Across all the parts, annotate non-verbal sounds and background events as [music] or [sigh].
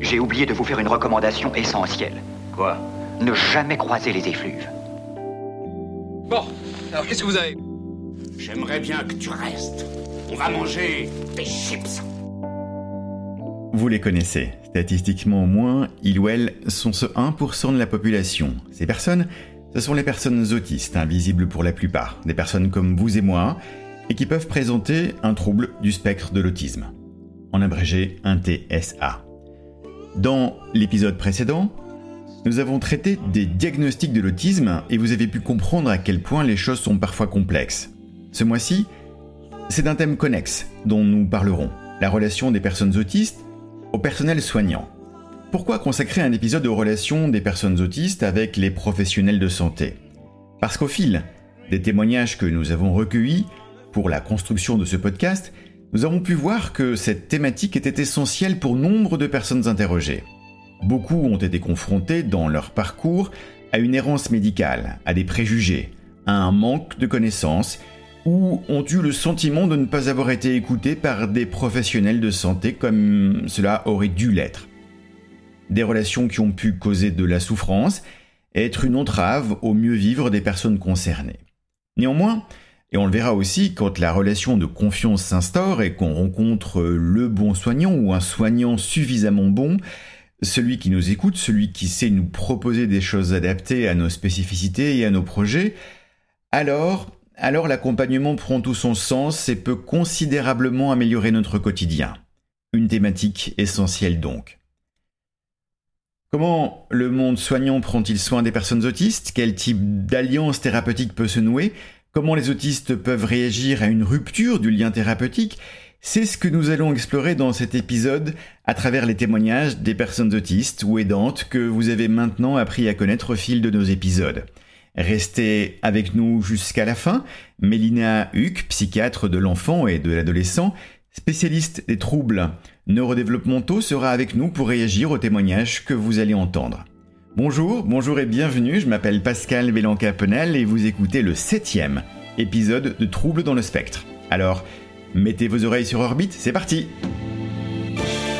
J'ai oublié de vous faire une recommandation essentielle. Quoi? Ne jamais croiser les effluves. Bon, alors qu'est-ce que vous avez? J'aimerais bien que tu restes. On va manger des chips. Vous les connaissez. Statistiquement au moins, ils ou elles sont ce 1% de la population. Ces personnes, ce sont les personnes autistes, invisibles pour la plupart, des personnes comme vous et moi, et qui peuvent présenter un trouble du spectre de l'autisme. En abrégé, un TSA. Dans l'épisode précédent, nous avons traité des diagnostics de l'autisme et vous avez pu comprendre à quel point les choses sont parfois complexes. Ce mois-ci, c'est d'un thème connexe dont nous parlerons, la relation des personnes autistes au personnel soignant. Pourquoi consacrer un épisode aux relations des personnes autistes avec les professionnels de santé? Parce qu'au fil des témoignages que nous avons recueillis pour la construction de ce podcast, nous avons pu voir que cette thématique était essentielle pour nombre de personnes interrogées. Beaucoup ont été confrontés dans leur parcours à une errance médicale, à des préjugés, à un manque de connaissances, ou ont eu le sentiment de ne pas avoir été écoutés par des professionnels de santé comme cela aurait dû l'être. Des relations qui ont pu causer de la souffrance, être une entrave au mieux vivre des personnes concernées. Néanmoins, et on le verra aussi quand la relation de confiance s'instaure et qu'on rencontre le bon soignant ou un soignant suffisamment bon, celui qui nous écoute, celui qui sait nous proposer des choses adaptées à nos spécificités et à nos projets, alors, alors l'accompagnement prend tout son sens et peut considérablement améliorer notre quotidien. Une thématique essentielle donc. Comment le monde soignant prend-il soin des personnes autistes? Quel type d'alliance thérapeutique peut se nouer? Comment les autistes peuvent réagir à une rupture du lien thérapeutique C'est ce que nous allons explorer dans cet épisode à travers les témoignages des personnes autistes ou aidantes que vous avez maintenant appris à connaître au fil de nos épisodes. Restez avec nous jusqu'à la fin. Mélina Huck, psychiatre de l'enfant et de l'adolescent, spécialiste des troubles neurodéveloppementaux, sera avec nous pour réagir aux témoignages que vous allez entendre. Bonjour, bonjour et bienvenue, je m'appelle Pascal Bélanca-Penel et vous écoutez le septième épisode de Troubles dans le spectre. Alors, mettez vos oreilles sur orbite, c'est parti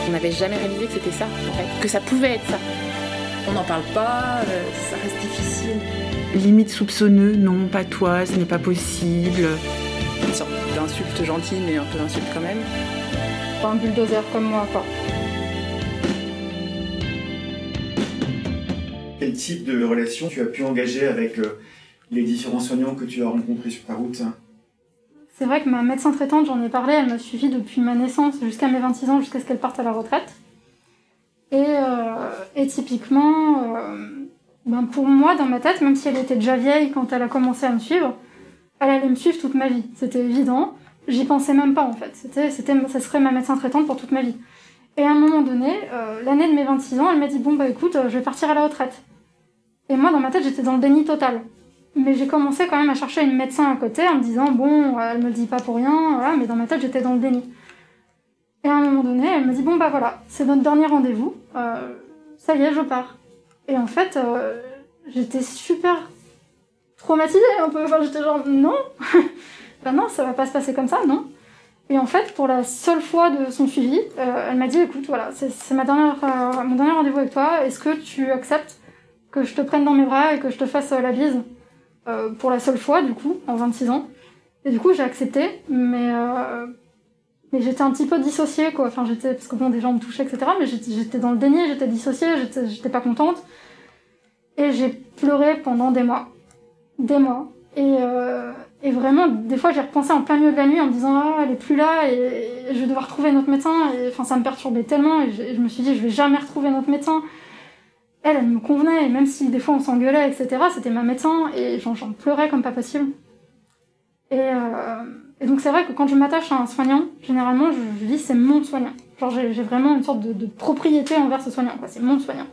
On n'avait jamais réalisé que c'était ça, en fait, que ça pouvait être ça. On n'en parle pas, euh, ça reste difficile. Limite soupçonneux, non, pas toi, ce n'est pas possible. Une sorte d'insulte gentille, mais un peu d'insulte quand même. Pas un bulldozer comme moi, quoi. Quel type de relation tu as pu engager avec euh, les différents soignants que tu as rencontrés sur ta route? C'est vrai que ma médecin traitante, j'en ai parlé, elle m'a suivi depuis ma naissance jusqu'à mes 26 ans, jusqu'à ce qu'elle parte à la retraite. Et, euh, typiquement, euh, ben pour moi, dans ma tête, même si elle était déjà vieille quand elle a commencé à me suivre, elle allait me suivre toute ma vie. C'était évident. J'y pensais même pas en fait. C'était, c'était, ça serait ma médecin traitante pour toute ma vie. Et à un moment donné, euh, l'année de mes 26 ans, elle m'a dit Bon, bah écoute, je vais partir à la retraite. Et moi, dans ma tête, j'étais dans le déni total. Mais j'ai commencé quand même à chercher une médecin à côté en me disant Bon, elle me le dit pas pour rien, mais dans ma tête, j'étais dans le déni. Et à un moment donné, elle me dit Bon, bah voilà, c'est notre dernier rendez-vous, euh, ça y est, je pars. Et en fait, euh, j'étais super traumatisée un peu. Enfin, j'étais genre Non [laughs] Bah non, ça va pas se passer comme ça, non et en fait, pour la seule fois de son suivi, euh, elle m'a dit écoute, voilà, c'est ma dernière, euh, mon dernier rendez-vous avec toi. Est-ce que tu acceptes que je te prenne dans mes bras et que je te fasse euh, la bise euh, pour la seule fois, du coup, en 26 ans? Et du coup, j'ai accepté, mais euh, mais j'étais un petit peu dissociée, quoi. Enfin, j'étais parce que bon, des gens me touchaient, etc. Mais j'étais dans le déni, j'étais dissociée, j'étais pas contente. Et j'ai pleuré pendant des mois, des mois. Et euh, et vraiment, des fois, j'ai repensé en plein milieu de la nuit en me disant ah elle est plus là et, je vais devoir trouver notre médecin. Et enfin, ça me perturbait tellement et je, me suis dit je vais jamais retrouver notre médecin. Elle, elle me convenait et même si des fois on s'engueulait, etc. C'était ma médecin et j'en pleurais comme pas possible. Et, euh, et donc c'est vrai que quand je m'attache à un soignant, généralement, je, dis c'est mon soignant. Genre j'ai vraiment une sorte de propriété envers ce soignant. C'est mon soignant.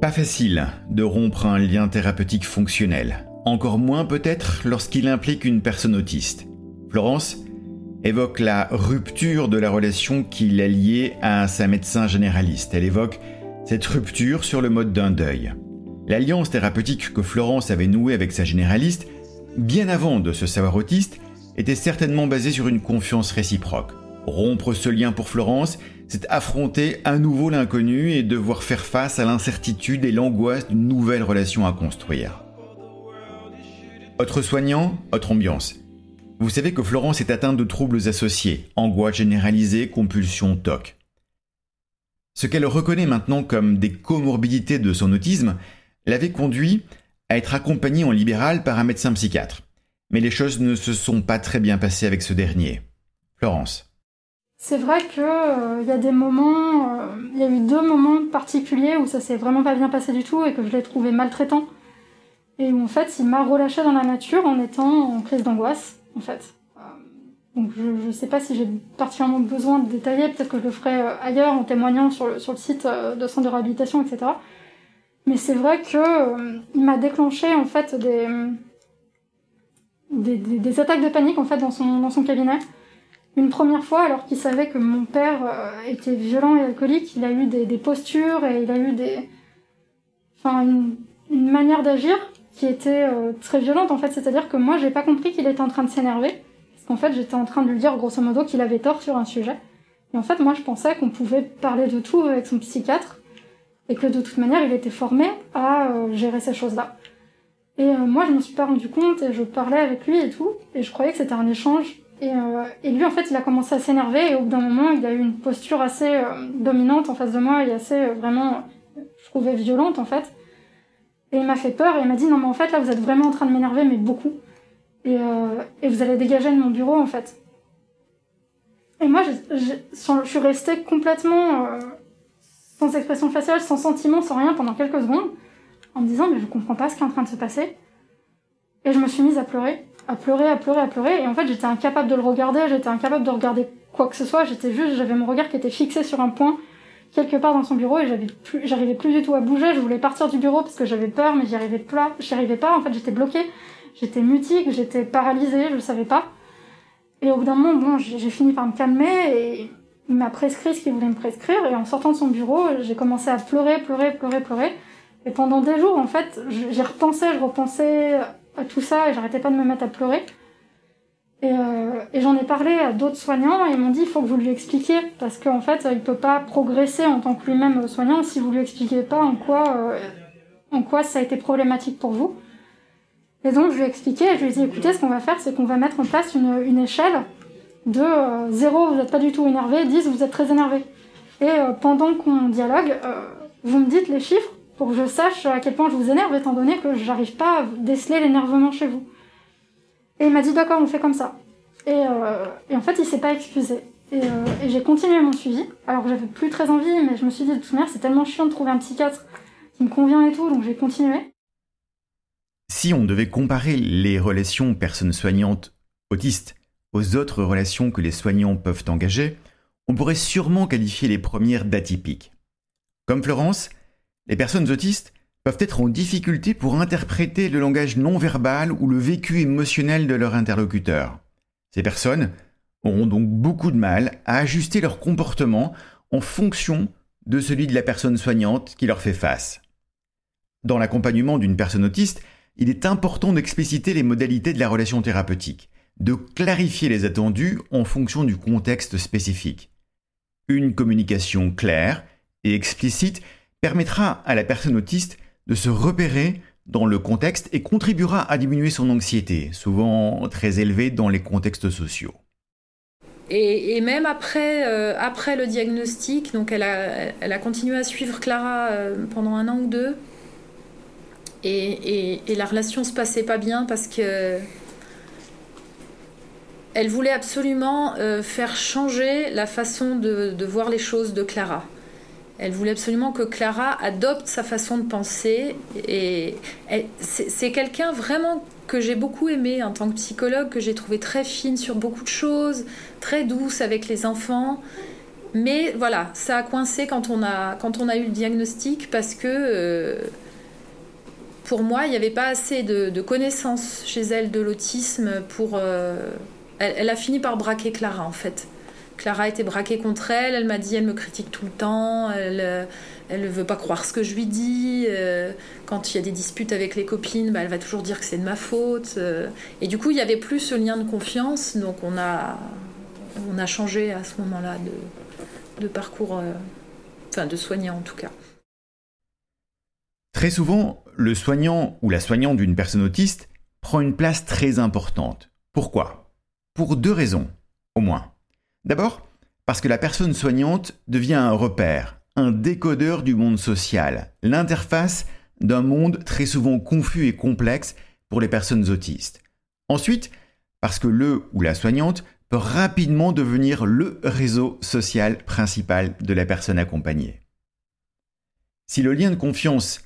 Pas facile de rompre un lien thérapeutique fonctionnel encore moins peut-être lorsqu'il implique une personne autiste. Florence évoque la rupture de la relation qu'il a liée à sa médecin généraliste. Elle évoque cette rupture sur le mode d'un deuil. L'alliance thérapeutique que Florence avait nouée avec sa généraliste, bien avant de se savoir autiste, était certainement basée sur une confiance réciproque. Rompre ce lien pour Florence, c'est affronter à nouveau l'inconnu et devoir faire face à l'incertitude et l'angoisse d'une nouvelle relation à construire. Autre soignant, autre ambiance. Vous savez que Florence est atteinte de troubles associés, angoisse généralisée, compulsion, TOC. Ce qu'elle reconnaît maintenant comme des comorbidités de son autisme l'avait conduit à être accompagnée en libéral par un médecin psychiatre. Mais les choses ne se sont pas très bien passées avec ce dernier. Florence. C'est vrai qu'il euh, y a des moments, euh, il y a eu deux moments particuliers où ça s'est vraiment pas bien passé du tout et que je l'ai trouvé maltraitant. Et en fait il m'a relâché dans la nature en étant en crise d'angoisse, en fait. Euh, donc je ne sais pas si j'ai particulièrement besoin de détailler, peut-être que je le ferai ailleurs en témoignant sur le, sur le site de centre de réhabilitation, etc. Mais c'est vrai que il m'a déclenché en fait des, des, des, attaques de panique en fait dans son, dans son cabinet. Une première fois, alors qu'il savait que mon père était violent et alcoolique, il a eu des postures et il a eu des, enfin une, une manière d'agir qui était euh, très violente en fait. C'est-à-dire que moi, j'ai pas compris qu'il était en train de s'énerver, parce qu'en fait, j'étais en train de lui dire grosso modo qu'il avait tort sur un sujet. Et en fait, moi, je pensais qu'on pouvait parler de tout avec son psychiatre, et que de toute manière, il était formé à euh, gérer ces choses-là. Et euh, moi, je me suis pas rendu compte, et je parlais avec lui et tout, et je croyais que c'était un échange. Et, lui, en fait, il a commencé à s'énerver, et au bout d'un moment, il a eu une posture assez dominante en face de moi, et assez vraiment, je trouvais violente en fait. Et il m'a fait peur et il m'a dit non mais en fait là vous êtes vraiment en train de m'énerver mais beaucoup. Et, euh, vous allez dégager de mon bureau en fait. Et moi je, je, je suis restée complètement euh, sans expression faciale, sans sentiment, sans rien pendant quelques secondes, en me disant mais je comprends pas ce qui est en train de se passer. Et je me suis mise à pleurer, à pleurer, à pleurer, à pleurer. Et en fait j'étais incapable de le regarder, j'étais incapable de regarder quoi que ce soit. J'étais juste, j'avais mon regard qui était fixé sur un point quelque part dans son bureau et j'avais plus, j'arrivais plus du tout à bouger. Je voulais partir du bureau parce que j'avais peur, mais j'y arrivais pas. J'y arrivais pas. En fait, j'étais bloquée. J'étais mutique, j'étais paralysée, je le savais pas. Et au bout d'un moment, bon, j'ai fini par me calmer et il m'a prescrit ce qu'il voulait me prescrire. Et en sortant de son bureau, j'ai commencé à pleurer, pleurer, pleurer, pleurer. Et pendant des jours, en fait, j'ai repensé, je repensais à tout ça et j'arrêtais pas de me mettre à pleurer. Et, euh, et j'en ai parlé à d'autres soignants ils m'ont dit il faut que vous lui expliquiez parce qu'en fait il peut pas progresser en tant que lui-même soignant si vous lui expliquez pas en quoi euh, en quoi ça a été problématique pour vous. Et donc je lui ai expliqué je lui ai dit écoutez ce qu'on va faire c'est qu'on va mettre en place une, une échelle de euh, 0 vous n'êtes pas du tout énervé 10 vous êtes très énervé. Et euh, pendant qu'on dialogue euh, vous me dites les chiffres pour que je sache à quel point je vous énerve étant donné que j'arrive pas à déceler l'énervement chez vous. Et il m'a dit d'accord, on fait comme ça. Et, euh, en fait, il s'est pas excusé. Et, euh, et j'ai continué mon suivi. Alors j'avais plus très envie, mais je me suis dit de toute manière, c'est tellement chiant de trouver un psychiatre qui me convient et tout, donc j'ai continué. Si on devait comparer les relations personnes soignantes autistes aux autres relations que les soignants peuvent engager, on pourrait sûrement qualifier les premières d'atypiques. Comme Florence, les personnes autistes peuvent être en difficulté pour interpréter le langage non verbal ou le vécu émotionnel de leur interlocuteur. Ces personnes auront donc beaucoup de mal à ajuster leur comportement en fonction de celui de la personne soignante qui leur fait face. Dans l'accompagnement d'une personne autiste, il est important d'expliciter les modalités de la relation thérapeutique, de clarifier les attendus en fonction du contexte spécifique. Une communication claire et explicite permettra à la personne autiste de se repérer dans le contexte et contribuera à diminuer son anxiété, souvent très élevée dans les contextes sociaux. Et, même après, euh, après le diagnostic, donc elle a, continué à suivre Clara euh, pendant un an ou deux. Et, la relation se passait pas bien parce que elle voulait absolument euh, faire changer la façon de voir les choses de Clara. Elle voulait absolument que Clara adopte sa façon de penser. Et c'est quelqu'un vraiment que j'ai beaucoup aimé en tant que psychologue, que j'ai trouvé très fine sur beaucoup de choses, très douce avec les enfants. Mais voilà, ça a coincé quand on a, quand on a eu le diagnostic parce que euh, pour moi, il n'y avait pas assez de, connaissances chez elle de l'autisme pour... Euh, elle a fini par braquer Clara en fait. Clara était braquée contre elle. Elle m'a dit, elle me critique tout le temps. Elle, ne veut pas croire ce que je lui dis. Euh, quand il y a des disputes avec les copines, bah, elle va toujours dire que c'est de ma faute. Euh, et du coup, il n'y avait plus ce lien de confiance. Donc, on a, on a changé à ce moment-là de, parcours, euh, enfin de soignant en tout cas. Très souvent, le soignant ou la soignante d'une personne autiste prend une place très importante. Pourquoi? Pour deux raisons, au moins. D'abord, parce que la personne soignante devient un repère, un décodeur du monde social, l'interface d'un monde très souvent confus et complexe pour les personnes autistes. Ensuite, parce que le ou la soignante peut rapidement devenir le réseau social principal de la personne accompagnée. Si le lien de confiance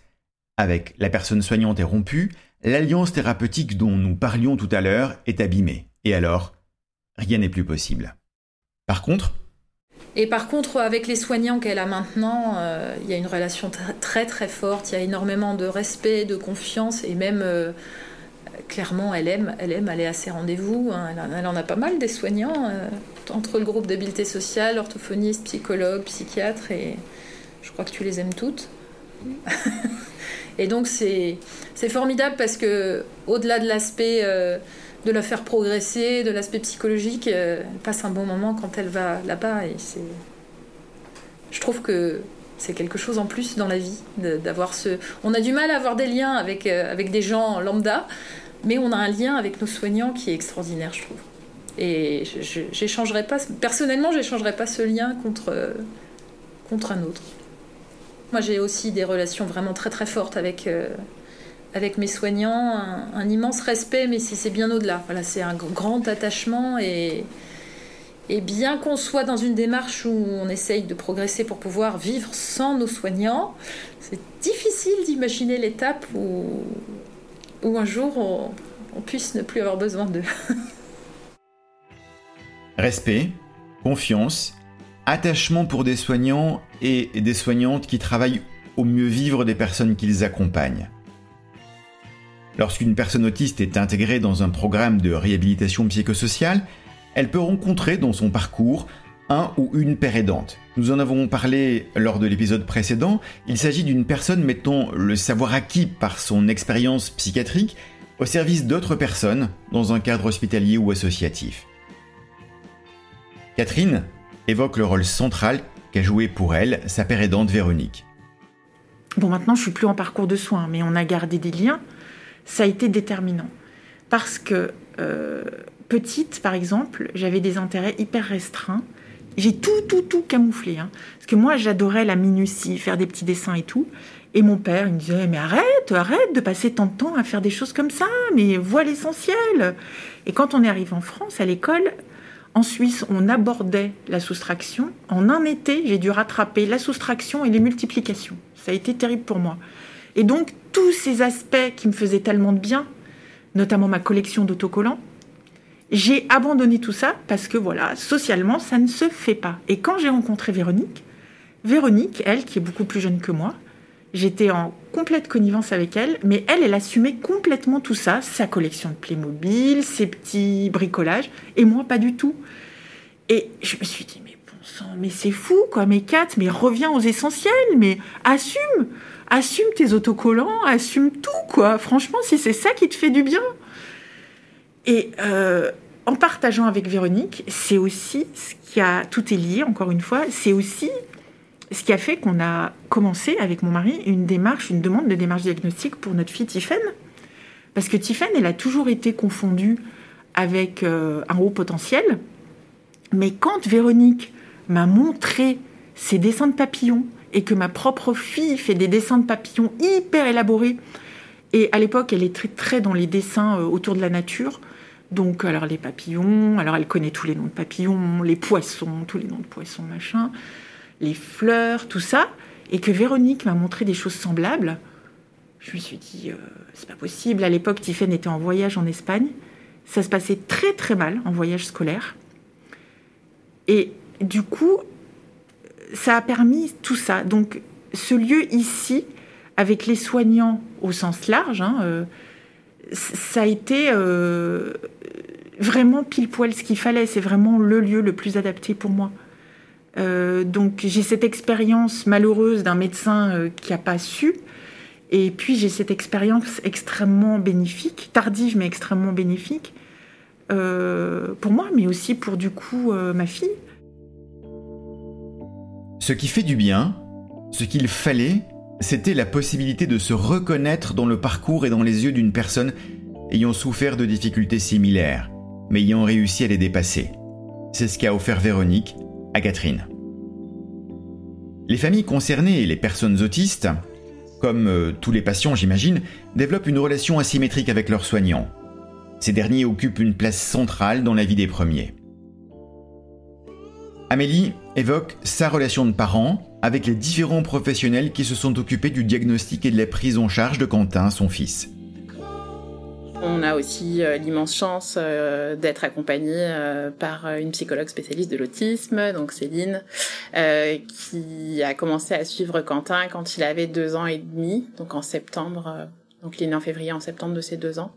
avec la personne soignante est rompu, l'alliance thérapeutique dont nous parlions tout à l'heure est abîmée. Et alors, rien n'est plus possible. Par contre, et par contre, avec les soignants qu'elle a maintenant, euh, il y a une relation très très forte, il y a énormément de respect, de confiance, et même euh, clairement, elle aime, elle aime aller à ses rendez-vous. Hein. Elle, en a pas mal des soignants, euh, entre le groupe d'habileté sociale, orthophoniste, psychologue, psychiatre, et je crois que tu les aimes toutes. [laughs] et donc c'est formidable parce que au-delà de l'aspect de la faire progresser, de l'aspect psychologique. Euh, elle passe un bon moment quand elle va là-bas. Je trouve que c'est quelque chose en plus dans la vie d'avoir ce. On a du mal à avoir des liens avec, euh, avec des gens lambda, mais on a un lien avec nos soignants qui est extraordinaire, je trouve. Et j'échangerai pas, personnellement, j'échangerai pas ce lien contre, contre un autre. Moi, j'ai aussi des relations vraiment très très fortes avec, euh, avec mes soignants, un, immense respect, mais c'est bien au-delà. Voilà, c'est un grand attachement et, bien qu'on soit dans une démarche où on essaye de progresser pour pouvoir vivre sans nos soignants, c'est difficile d'imaginer l'étape où, où un jour on, on puisse ne plus avoir besoin d'eux. [laughs] Respect, confiance, attachement pour des soignants et des soignantes qui travaillent au mieux vivre des personnes qu'ils accompagnent. Lorsqu'une personne autiste est intégrée dans un programme de réhabilitation psychosociale, elle peut rencontrer dans son parcours un ou une père aidante. Nous en avons parlé lors de l'épisode précédent, il s'agit d'une personne mettant le savoir acquis par son expérience psychiatrique au service d'autres personnes dans un cadre hospitalier ou associatif. Catherine évoque le rôle central qu'a joué pour elle sa père aidante Véronique. Bon, maintenant je suis plus en parcours de soins, mais on a gardé des liens ça a été déterminant. Parce que euh, petite, par exemple, j'avais des intérêts hyper restreints. J'ai tout, tout, tout camouflé. Hein. Parce que moi, j'adorais la minutie, faire des petits dessins et tout. Et mon père, il me disait, mais arrête, arrête de passer tant de temps à faire des choses comme ça, mais vois l'essentiel. Et quand on est arrivé en France, à l'école, en Suisse, on abordait la soustraction. En un été, j'ai dû rattraper la soustraction et les multiplications. Ça a été terrible pour moi. Et donc, tous ces aspects qui me faisaient tellement de bien, notamment ma collection d'autocollants, j'ai abandonné tout ça parce que voilà, socialement, ça ne se fait pas. Et quand j'ai rencontré Véronique, Véronique, elle, qui est beaucoup plus jeune que moi, j'étais en complète connivence avec elle, mais elle, elle assumait complètement tout ça, sa collection de Playmobil, ses petits bricolages, et moi, pas du tout. Et je me suis dit, mais bon sang, mais c'est fou, quoi, mais Kat, mais reviens aux essentiels, mais assume assume tes autocollants, assume tout, quoi. Franchement, si c'est ça qui te fait du bien. Et euh, en partageant avec Véronique, c'est aussi ce qui a, tout est lié, encore une fois, c'est aussi ce qui a fait qu'on a commencé avec mon mari une démarche, une demande de démarche diagnostique pour notre fille Tiffaine. Parce que Tiffaine, elle a toujours été confondue avec euh, un haut potentiel. Mais quand Véronique m'a montré ses dessins de papillons, et que ma propre fille fait des dessins de papillons hyper élaborés. Et à l'époque, elle est très, très dans les dessins euh, autour de la nature. Donc, alors les papillons, alors elle connaît tous les noms de papillons, les poissons, tous les noms de poissons, machin, les fleurs, tout ça. Et que Véronique m'a montré des choses semblables. Je me suis dit, euh, c'est pas possible. À l'époque, Tiffen était en voyage en Espagne. Ça se passait très très mal en voyage scolaire. Et du coup, ça a permis tout ça. Donc, ce lieu ici, avec les soignants au sens large, hein, euh, ça a été euh, vraiment pile poil ce qu'il fallait. C'est vraiment le lieu le plus adapté pour moi. Euh, donc j'ai cette expérience malheureuse d'un médecin qui n'a pas su. Et puis j'ai cette expérience extrêmement bénéfique, tardive mais extrêmement bénéfique, pour moi, mais aussi pour du coup ma fille. Ce qui fait du bien, ce qu'il fallait, c'était la possibilité de se reconnaître dans le parcours et dans les yeux d'une personne ayant souffert de difficultés similaires, mais ayant réussi à les dépasser. C'est ce qu'a offert Véronique à Catherine. Les familles concernées et les personnes autistes, comme euh, tous les patients j'imagine, développent une relation asymétrique avec leurs soignants. Ces derniers occupent une place centrale dans la vie des premiers. Amélie évoque sa relation de parent avec les différents professionnels qui se sont occupés du diagnostic et de la prise en charge de Quentin, son fils. On a aussi euh, l'immense chance euh, d'être accompagné euh, par une psychologue spécialiste de l'autisme, donc Céline, qui a commencé à suivre Quentin quand il avait deux ans et demi, donc en septembre, donc il est né en février, en septembre de ses deux ans.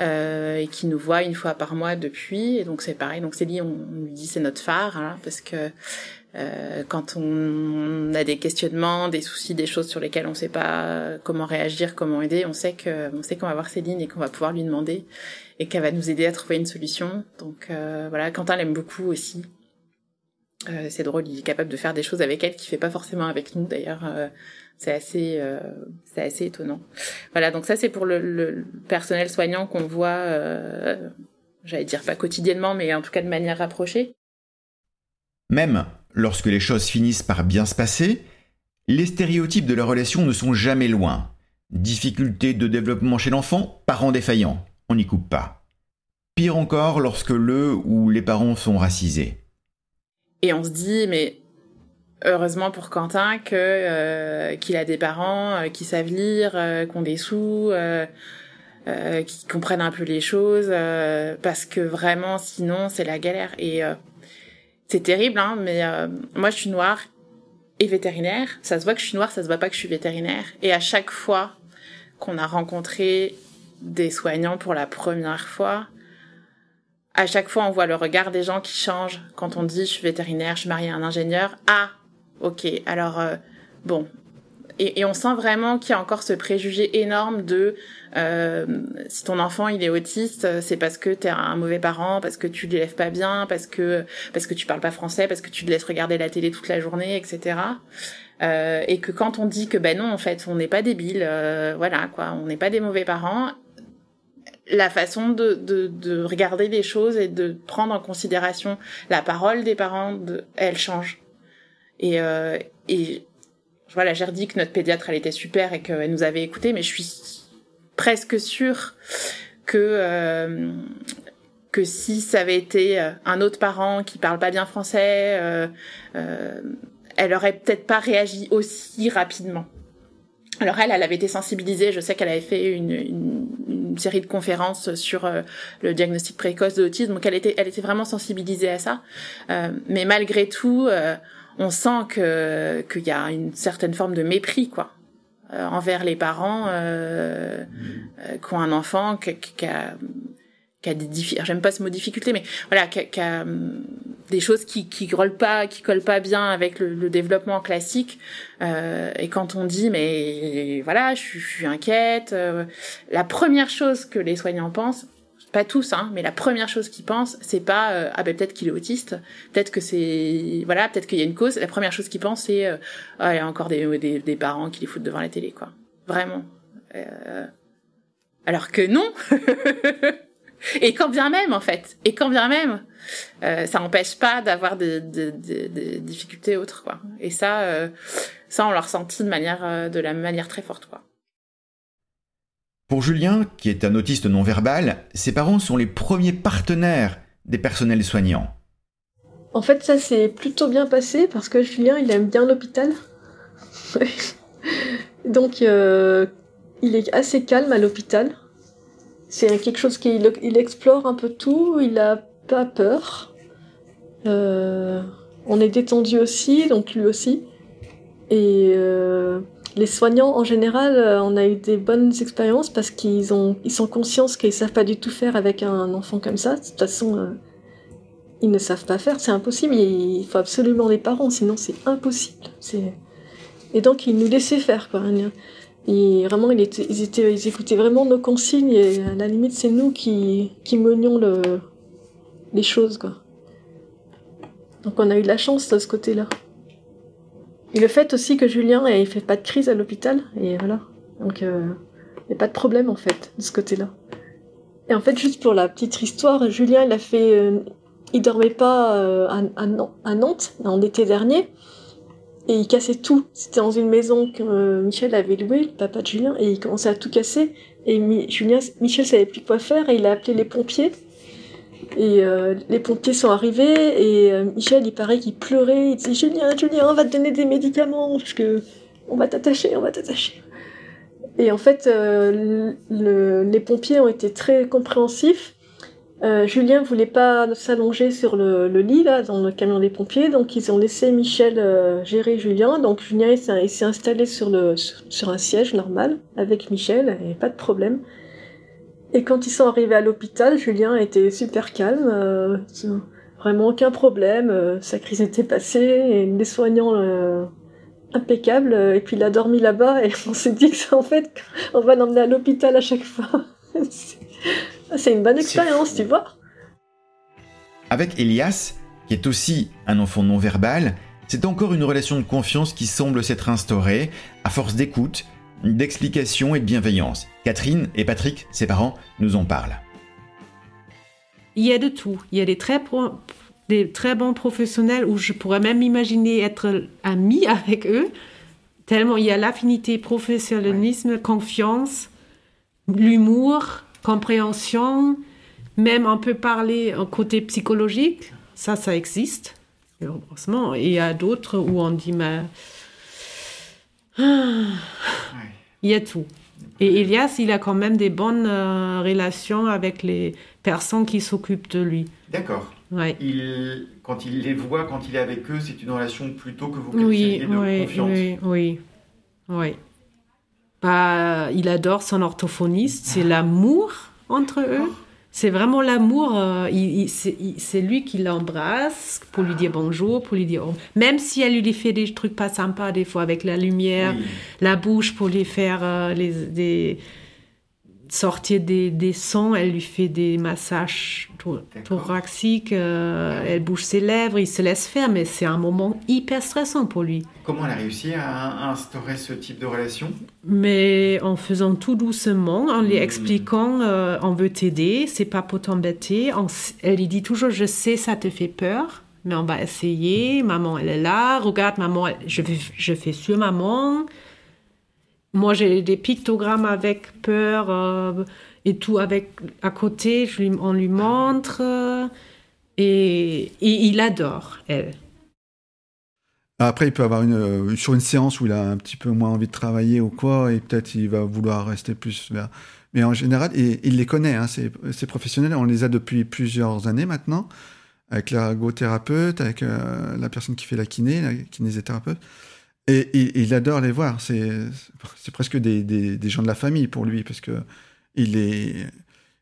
Euh, et qui nous voit une fois par mois depuis. Et donc c'est pareil. Donc Céline, on, on lui dit c'est notre phare, hein, parce que euh, quand on a des questionnements, des soucis, des choses sur lesquelles on ne sait pas comment réagir, comment aider, on sait que on sait qu'on va voir Céline et qu'on va pouvoir lui demander et qu'elle va nous aider à trouver une solution. Donc euh, voilà, Quentin l'aime beaucoup aussi. Euh, c'est drôle, il est capable de faire des choses avec elle qu'il fait pas forcément avec nous. D'ailleurs, euh, c'est assez, euh, c'est assez étonnant. Voilà, donc ça c'est pour le, le, personnel soignant qu'on voit, euh, j'allais dire pas quotidiennement, mais en tout cas de manière rapprochée. Même lorsque les choses finissent par bien se passer, les stéréotypes de la relation ne sont jamais loin. Difficulté de développement chez l'enfant, parents défaillants, on n'y coupe pas. Pire encore lorsque le ou les parents sont racisés. Et on se dit, mais heureusement pour Quentin que euh, qu'il a des parents euh, qui savent lire, euh, qui des sous, euh, euh, qui comprennent un peu les choses, euh, parce que vraiment sinon c'est la galère. Et c'est terrible, hein, mais moi je suis noire et vétérinaire. Ça se voit que je suis noire, ça se voit pas que je suis vétérinaire. Et à chaque fois qu'on a rencontré des soignants pour la première fois, à chaque fois, on voit le regard des gens qui change quand on dit je suis vétérinaire, je suis mariée à un ingénieur. Ah, ok, alors euh, bon. Et, et, on sent vraiment qu'il y a encore ce préjugé énorme de euh, si ton enfant il est autiste, c'est parce que t'es un mauvais parent, parce que tu l'élèves pas bien, parce que parce que tu parles pas français, parce que tu le laisses regarder la télé toute la journée, etc. Euh, et que quand on dit que ben non en fait on n'est pas débile, euh, voilà quoi, on n'est pas des mauvais parents, la façon de, de, de, regarder les choses et de prendre en considération la parole des parents, elle change. Et, euh, et voilà, j'ai redit que notre pédiatre, elle était super et qu'elle nous avait écouté, mais je suis presque sûre que euh, que si ça avait été un autre parent qui parle pas bien français, euh, euh, elle aurait peut-être pas réagi aussi rapidement. Alors elle, elle avait été sensibilisée. Je sais qu'elle avait fait une, une, une, série de conférences sur euh, le diagnostic précoce de l'autisme, donc elle était, elle était vraiment sensibilisée à ça. Euh, mais malgré tout, euh, on sent que qu'il y a une certaine forme de mépris, quoi, euh, envers les parents euh, ont un enfant qui, a des difficultés, j'aime pas ce mot difficulté, mais voilà, qui a, a des choses qui qui collent pas, qui collent pas bien avec le, le développement classique. Euh, et quand on dit, mais voilà, je, je suis inquiète, euh, la première chose que les soignants pensent, pas tous, hein, mais la première chose qu'ils pensent, c'est pas euh, ah ben peut-être qu'il est autiste, peut-être que c'est voilà, peut-être qu'il y a une cause. La première chose qu'ils pensent, c'est euh, ah il y a encore des, des, des parents qui les foutent devant la télé, quoi. Vraiment. Euh, alors que non. [laughs] Et quand bien même, en fait, et quand bien même, euh, ça n'empêche pas d'avoir des, des, des, des, difficultés autres, quoi. Et ça, euh, ça, on l'a ressenti de manière, euh, de la manière très forte, quoi. Pour Julien, qui est un autiste non verbal, ses parents sont les premiers partenaires des personnels soignants. En fait, ça s'est plutôt bien passé parce que Julien, il aime bien l'hôpital. [laughs] Donc, euh, il est assez calme à l'hôpital. C'est quelque chose qu'il il explore un peu tout, il a pas peur. Euh, on est détendu aussi, donc lui aussi. Et euh, les soignants, en général, on a eu des bonnes expériences parce qu'ils ont, ils sont conscients qu'ils savent pas du tout faire avec un enfant comme ça. De toute façon, euh, ils ne savent pas faire, c'est impossible. Il faut absolument les parents, sinon c'est impossible. Et donc ils nous laissaient faire quoi. Et vraiment, ils, étaient, ils, écoutaient vraiment nos consignes et à la limite, c'est nous qui, menions le, les choses, quoi. Donc on a eu de la chance de ce côté-là. Et le fait aussi que Julien, il fait pas de crise à l'hôpital, et voilà. Donc, il n'y a pas de problème, en fait, de ce côté-là. Et en fait, juste pour la petite histoire, Julien, il a fait... il dormait pas à, à, Nantes, en été dernier, et il cassait tout. C'était dans une maison que Michel avait louée, le papa de Julien, et il commençait à tout casser. Et Julien, Michel savait plus quoi faire, et il a appelé les pompiers. Et euh, les pompiers sont arrivés et euh, Michel, il paraît qu'il pleurait. Il Julien, Julien, on va te donner des médicaments parce que on va t'attacher, on va t'attacher. Et en fait, euh, les pompiers ont été très compréhensifs. Julien voulait pas s'allonger sur le, lit là dans le camion des pompiers, donc ils ont laissé Michel gérer Julien. Donc Julien s'est installé sur sur un siège normal avec Michel, et pas de problème. Et quand ils sont arrivés à l'hôpital, Julien était super calme, euh, vraiment aucun problème, euh, sa crise était passée, et les soignants euh, impeccables, et puis il a dormi là-bas, et on s'est dit que ça, en fait, on va l'emmener à l'hôpital à chaque fois. [laughs] C'est une bonne expérience, tu vois. Avec Elias, qui est aussi un enfant non verbal, c'est encore une relation de confiance qui semble s'être instaurée à force d'écoute, d'explication et de bienveillance. Catherine et Patrick, ses parents, nous en parlent. Il y a de tout. Il y a des très, des très bons professionnels où je pourrais même imaginer être ami [laughs] avec eux, tellement il y a l'affinité, professionnalisme, confiance, l'humour, compréhension, même on peut parler en côté psychologique, ça, ça existe, heureusement. Et il y a d'autres où on dit, mais... Il y a tout. Et Elias, il a quand même des bonnes euh, relations avec les personnes qui s'occupent de lui. D'accord. Ouais. Il, quand il les voit, quand il est avec eux, c'est une relation plutôt que vous qualifiez de oui, confiance. Oui, oui, oui. Bah, il adore son orthophoniste, c'est l'amour entre eux. C'est vraiment l'amour. Euh, c'est lui qui l'embrasse pour lui dire bonjour, pour lui dire. Même si elle lui fait des trucs pas sympas des fois avec la lumière, la bouche pour lui faire euh, les, des, sortir des, des, sons, elle lui fait des massages thoraciques, euh, elle bouge ses lèvres, il se laisse faire, mais c'est un moment hyper stressant pour lui. Comment elle a réussi à instaurer ce type de relation? Mais en faisant tout doucement, en lui hmm. expliquant euh, on veut t'aider, c'est pas pour t'embêter. Elle lui dit toujours je sais ça te fait peur, mais on va essayer. Maman elle est là, regarde maman, je, je fais sur maman. Moi, j'ai des pictogrammes avec peur euh, et tout avec à côté. On lui montre euh, et, il adore elle. Après, il peut avoir une euh, sur une séance où il a un petit peu moins envie de travailler ou quoi, et peut-être il va vouloir rester plus vers. Mais en général, il les connaît, hein, ces, professionnels. On les a depuis plusieurs années maintenant, avec l'ergothérapeute, avec la personne qui fait la kiné, la kinésithérapeute. Et, il adore les voir. C'est presque des, des, gens de la famille pour lui, parce que il est,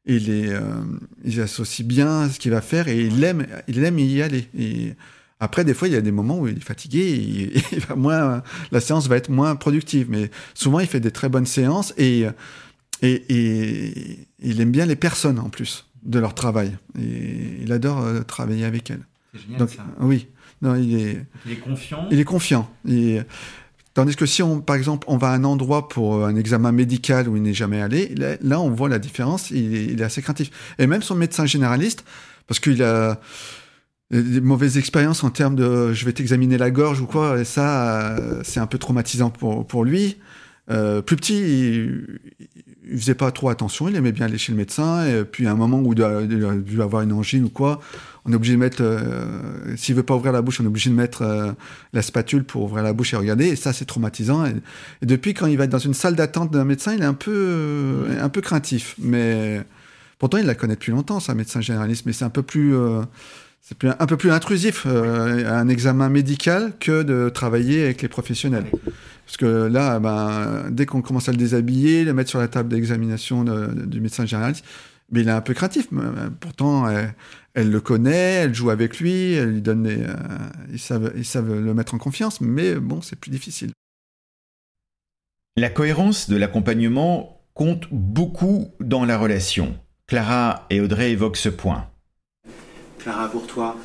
il est, euh, il associe bien ce qu'il va faire et il aime, il aime y aller. Et après, des fois, il y a des moments où il est fatigué, [laughs] il, va moins, la séance va être moins productive. Mais souvent, il fait des très bonnes séances et, et, et il aime bien les personnes en plus de leur travail. Et il adore euh, travailler avec elles. Génial, Donc, ça. oui. Non, il est, il est confiant. Il est confiant. tandis que si on, par exemple, on va à un endroit pour un examen médical où il n'est jamais allé, là, on voit la différence. Il est, assez craintif. Et même son médecin généraliste, parce qu'il a des mauvaises expériences en termes de je vais t'examiner la gorge ou quoi, et ça, c'est un peu traumatisant pour, pour lui. Euh, plus petit, il, il, faisait pas trop attention, il aimait bien aller chez le médecin, et puis à un moment où il a dû avoir une angine ou quoi, on est obligé de mettre, euh, s'il veut pas ouvrir la bouche, on est obligé de mettre euh, la spatule pour ouvrir la bouche et regarder. Et ça, c'est traumatisant. Et, depuis, quand il va être dans une salle d'attente d'un médecin, il est un peu, euh, un peu craintif. Mais pourtant, il la connaît depuis longtemps, sa médecin généraliste. Mais c'est un peu plus, c'est plus, un peu plus intrusif un examen médical que de travailler avec les professionnels. Parce que là, ben, dès qu'on commence à le déshabiller, le mettre sur la table d'examination du médecin généraliste, mais il est un peu craintif. Pourtant, elle le connaît, elle joue avec lui, elle lui donne des, euh, ils, savent, ils savent le mettre en confiance, mais bon, c'est plus difficile. La cohérence de l'accompagnement compte beaucoup dans la relation. Clara et Audrey évoquent ce point. Clara, pour toi,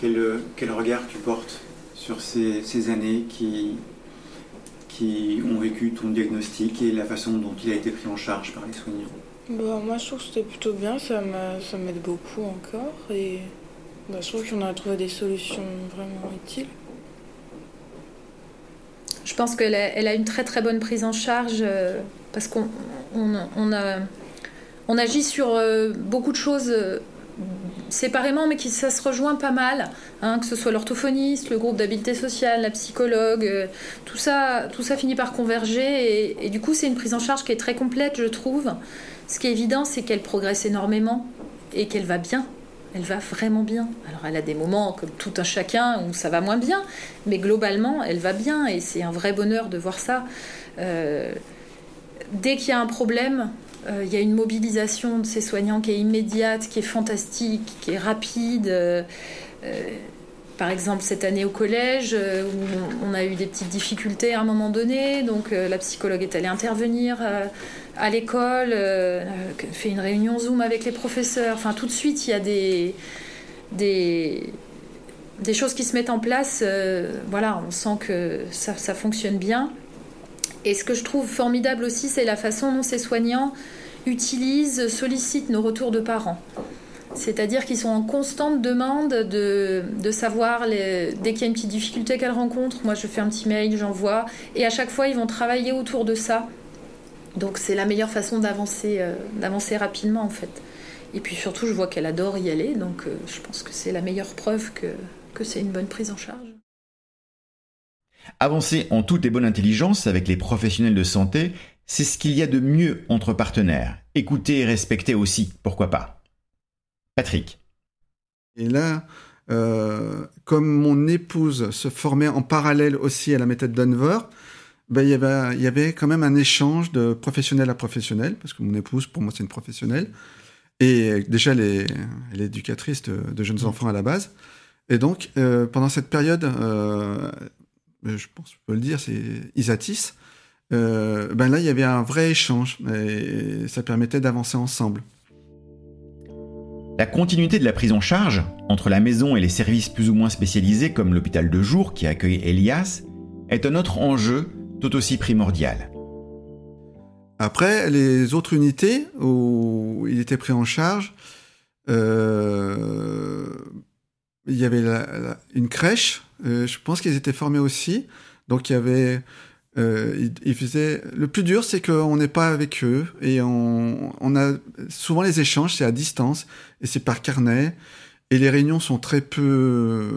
quel, quel regard tu portes sur ces, ces années qui, qui ont vécu ton diagnostic et la façon dont il a été pris en charge par les soignants? Bah, Moi, je trouve que c'était plutôt bien, ça m'aide beaucoup encore. Et bah, je trouve qu'on a trouvé des solutions vraiment utiles. Je pense qu'elle a, elle a, une très très bonne prise en charge euh, parce qu'on on, on, a, on agit sur euh, beaucoup de choses euh, séparément, mais qui ça se rejoint pas mal. Hein, que ce soit l'orthophoniste, le groupe d'habileté sociale, la psychologue, euh, tout ça, tout ça finit par converger. Et, du coup, c'est une prise en charge qui est très complète, je trouve. Ce qui est évident, c'est qu'elle progresse énormément et qu'elle va bien. Elle va vraiment bien. Alors, elle a des moments, comme tout un chacun, où ça va moins bien, mais globalement, elle va bien et c'est un vrai bonheur de voir ça. Euh, dès qu'il y a un problème, il y a une mobilisation de ces soignants qui est immédiate, qui est fantastique, qui est rapide. Euh, par exemple, cette année au collège, où on a eu des petites difficultés à un moment donné, donc la psychologue est allée intervenir à l'école, fait une réunion Zoom avec les professeurs. Enfin, tout de suite, il y a des, choses qui se mettent en place. voilà, on sent que ça fonctionne bien. Et ce que je trouve formidable aussi, c'est la façon dont ces soignants utilisent, sollicitent nos retours de parents. C'est-à-dire qu'ils sont en constante demande de, savoir dès qu'il y a une petite difficulté qu'elles rencontrent. Moi, je fais un petit mail, j'envoie. Et à chaque fois, ils vont travailler autour de ça. Donc, c'est la meilleure façon d'avancer, euh, d'avancer rapidement, en fait. Et puis surtout, je vois qu'elle adore y aller. Donc, euh, je pense que c'est la meilleure preuve que, que c'est une bonne prise en charge. Avancer en toute et bonne intelligence avec les professionnels de santé, c'est ce qu'il y a de mieux entre partenaires. Écouter et respecter aussi, pourquoi pas. Patrick. Et là, euh, comme mon épouse se formait en parallèle aussi à la méthode Denver, ben, il, y avait, il y avait quand même un échange de professionnel à professionnel, parce que mon épouse, pour moi, c'est une professionnelle. Et déjà, elle est, elle est éducatrice de, de, jeunes enfants à la base. Et donc, euh, pendant cette période, euh, je pense que je peux le dire, c'est Isatis, euh, ben là, il y avait un vrai échange et ça permettait d'avancer ensemble. La continuité de la prise en charge entre la maison et les services plus ou moins spécialisés comme l'hôpital de jour qui accueille Elias est un autre enjeu tout aussi primordial. Après, les autres unités où il était pris en charge, euh, il y avait une crèche. Euh, je pense qu'ils étaient formés aussi. Donc il y avait, euh, ils, faisaient. Le plus dur, c'est qu'on n'est pas avec eux et on, on a souvent les échanges, c'est à distance et c'est par carnet. Et les réunions sont très peu,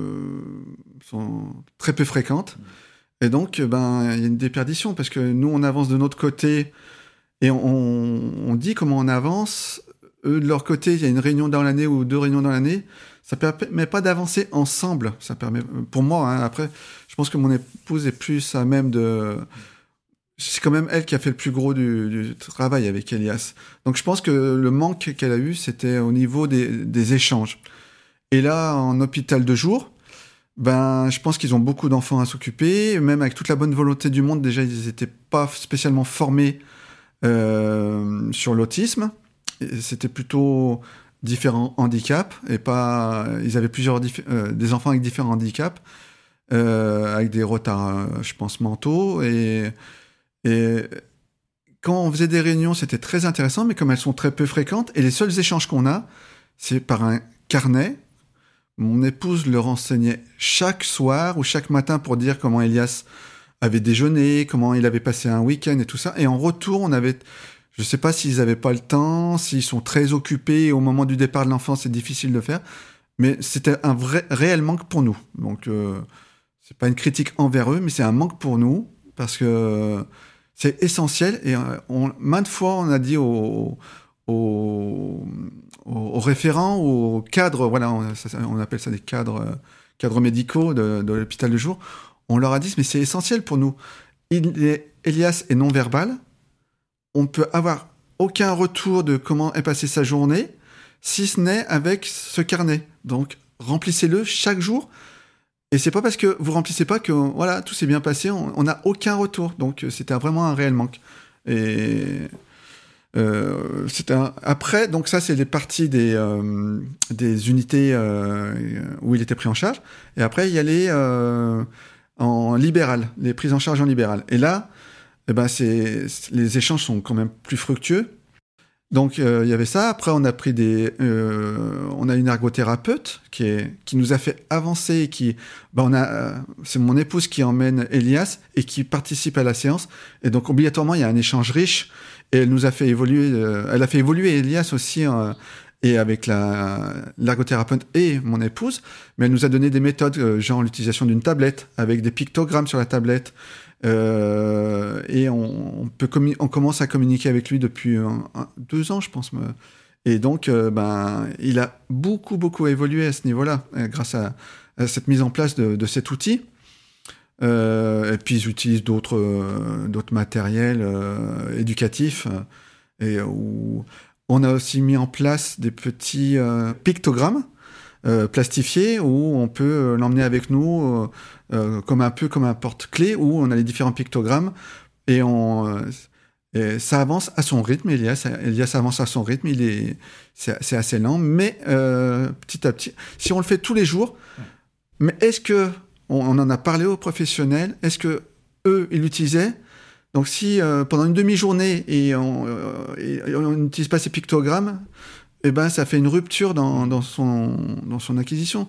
sont très peu fréquentes. Et donc, ben, il y a une déperdition parce que nous, on avance de notre côté et on, on dit comment on avance. Eux, de leur côté, il y a une réunion dans l'année ou deux réunions dans l'année ça permet pas d'avancer ensemble. Ça permet, pour moi, hein, après, je pense que mon épouse est plus à même de. C'est quand même elle qui a fait le plus gros du, travail avec Elias. Donc je pense que le manque qu'elle a eu, c'était au niveau des, des, échanges. Et là, en hôpital de jour, ben, je pense qu'ils ont beaucoup d'enfants à s'occuper. Même avec toute la bonne volonté du monde, déjà, ils n'étaient pas spécialement formés euh, sur l'autisme. C'était plutôt différents handicaps et pas ils avaient plusieurs euh, des enfants avec différents handicaps euh, avec des retards euh, je pense mentaux et et quand on faisait des réunions c'était très intéressant mais comme elles sont très peu fréquentes et les seuls échanges qu'on a c'est par un carnet. Mon épouse le renseignait chaque soir ou chaque matin pour dire comment Elias avait déjeuné comment il avait passé un week-end et tout ça. Et en retour on avait je ne sais pas s'ils n'avaient pas le temps, s'ils sont très occupés au moment du départ de l'enfant, c'est difficile de faire. Mais c'était un vrai, réel manque pour nous. Donc, euh, c'est pas une critique envers eux, mais c'est un manque pour nous parce que c'est essentiel. Et on, maintes fois, on a dit aux, référents, aux cadres, voilà, on, appelle ça des cadres, cadres médicaux de, l'hôpital de jour, on leur a dit, mais c'est essentiel pour nous. Elias est non verbal, on peut avoir aucun retour de comment est passée sa journée, si ce n'est avec ce carnet. Donc, remplissez-le chaque jour. Et c'est pas parce que vous remplissez pas que voilà tout s'est bien passé, on n'a aucun retour. Donc, c'était vraiment un réel manque. Et Euh, un... Après, donc ça, c'est les parties des, euh, des unités euh, où il était pris en charge. Et après, il y a euh, en libéral, les prises en charge en libéral. Et là, eh ben, c'est, les échanges sont quand même plus fructueux. Donc euh, il y avait ça. Après, on a pris des, euh, on a une ergothérapeute qui est, qui nous a fait avancer. Et qui, ben, on a, euh, c'est mon épouse qui emmène Elias et qui participe à la séance. Et donc obligatoirement, il y a un échange riche. Et elle nous a fait évoluer. elle a fait évoluer Elias aussi. euh, et avec la l'ergothérapeute et mon épouse, mais elle nous a donné des méthodes, genre l'utilisation d'une tablette avec des pictogrammes sur la tablette, euh, et on, commence à communiquer avec lui depuis deux ans, je pense. Et donc, euh, ben, il a beaucoup beaucoup évolué à ce niveau-là, euh, grâce à, cette mise en place de, cet outil. Et puis ils utilisent d'autres d'autres matériels éducatifs et où on a aussi mis en place des petits pictogrammes euh, plastifiés où on peut euh, l'emmener avec nous euh, comme un peu comme un porte-clés où on a les différents pictogrammes et on ça avance à son rythme. Elias, Elias avance à son rythme. Il est c'est assez lent, mais petit à petit, si on le fait tous les jours, mais est-ce que on, en a parlé aux professionnels? Est-ce que eux ils l'utilisaient? Donc si pendant une demi-journée et on n'utilise pas ces pictogrammes, eh ben ça fait une rupture dans, dans son dans son acquisition.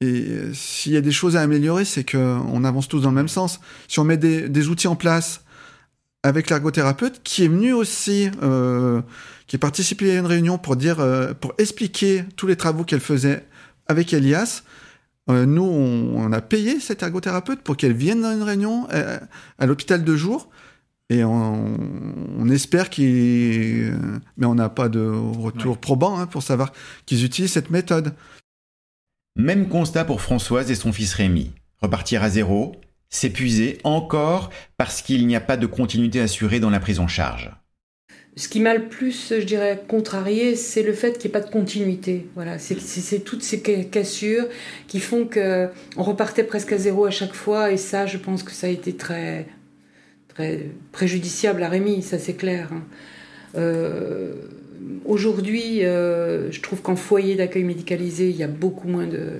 Et euh, s'il y a des choses à améliorer, c'est que on avance tous dans le même sens. Si on met des, outils en place avec l'ergothérapeute, qui est venu aussi, euh, qui est participé à une réunion pour dire, euh, pour expliquer tous les travaux qu'elle faisait avec Elias. Nous, on, a payé cette ergothérapeute pour qu'elle vienne dans une réunion euh, à l'hôpital de jour. Et on, on espère qu'ils... Mais on n'a pas de retour probant hein, pour savoir qu'ils utilisent cette méthode. Même constat pour Françoise et son fils Rémi. Repartir à zéro, s'épuiser encore parce qu'il n'y a pas de continuité assurée dans la prise en charge. Ce qui m'a le plus, je dirais, contrarié, c'est le fait qu'il n'y ait pas de continuité. Voilà, c'est toutes ces ca- cassures qui font que on repartait presque à zéro à chaque fois, et ça, je pense que ça a été très, préjudiciable à Rémi, ça c'est clair. hein. Euh, Aujourd'hui, euh, je trouve qu'en foyer d'accueil médicalisé, il y a beaucoup moins de.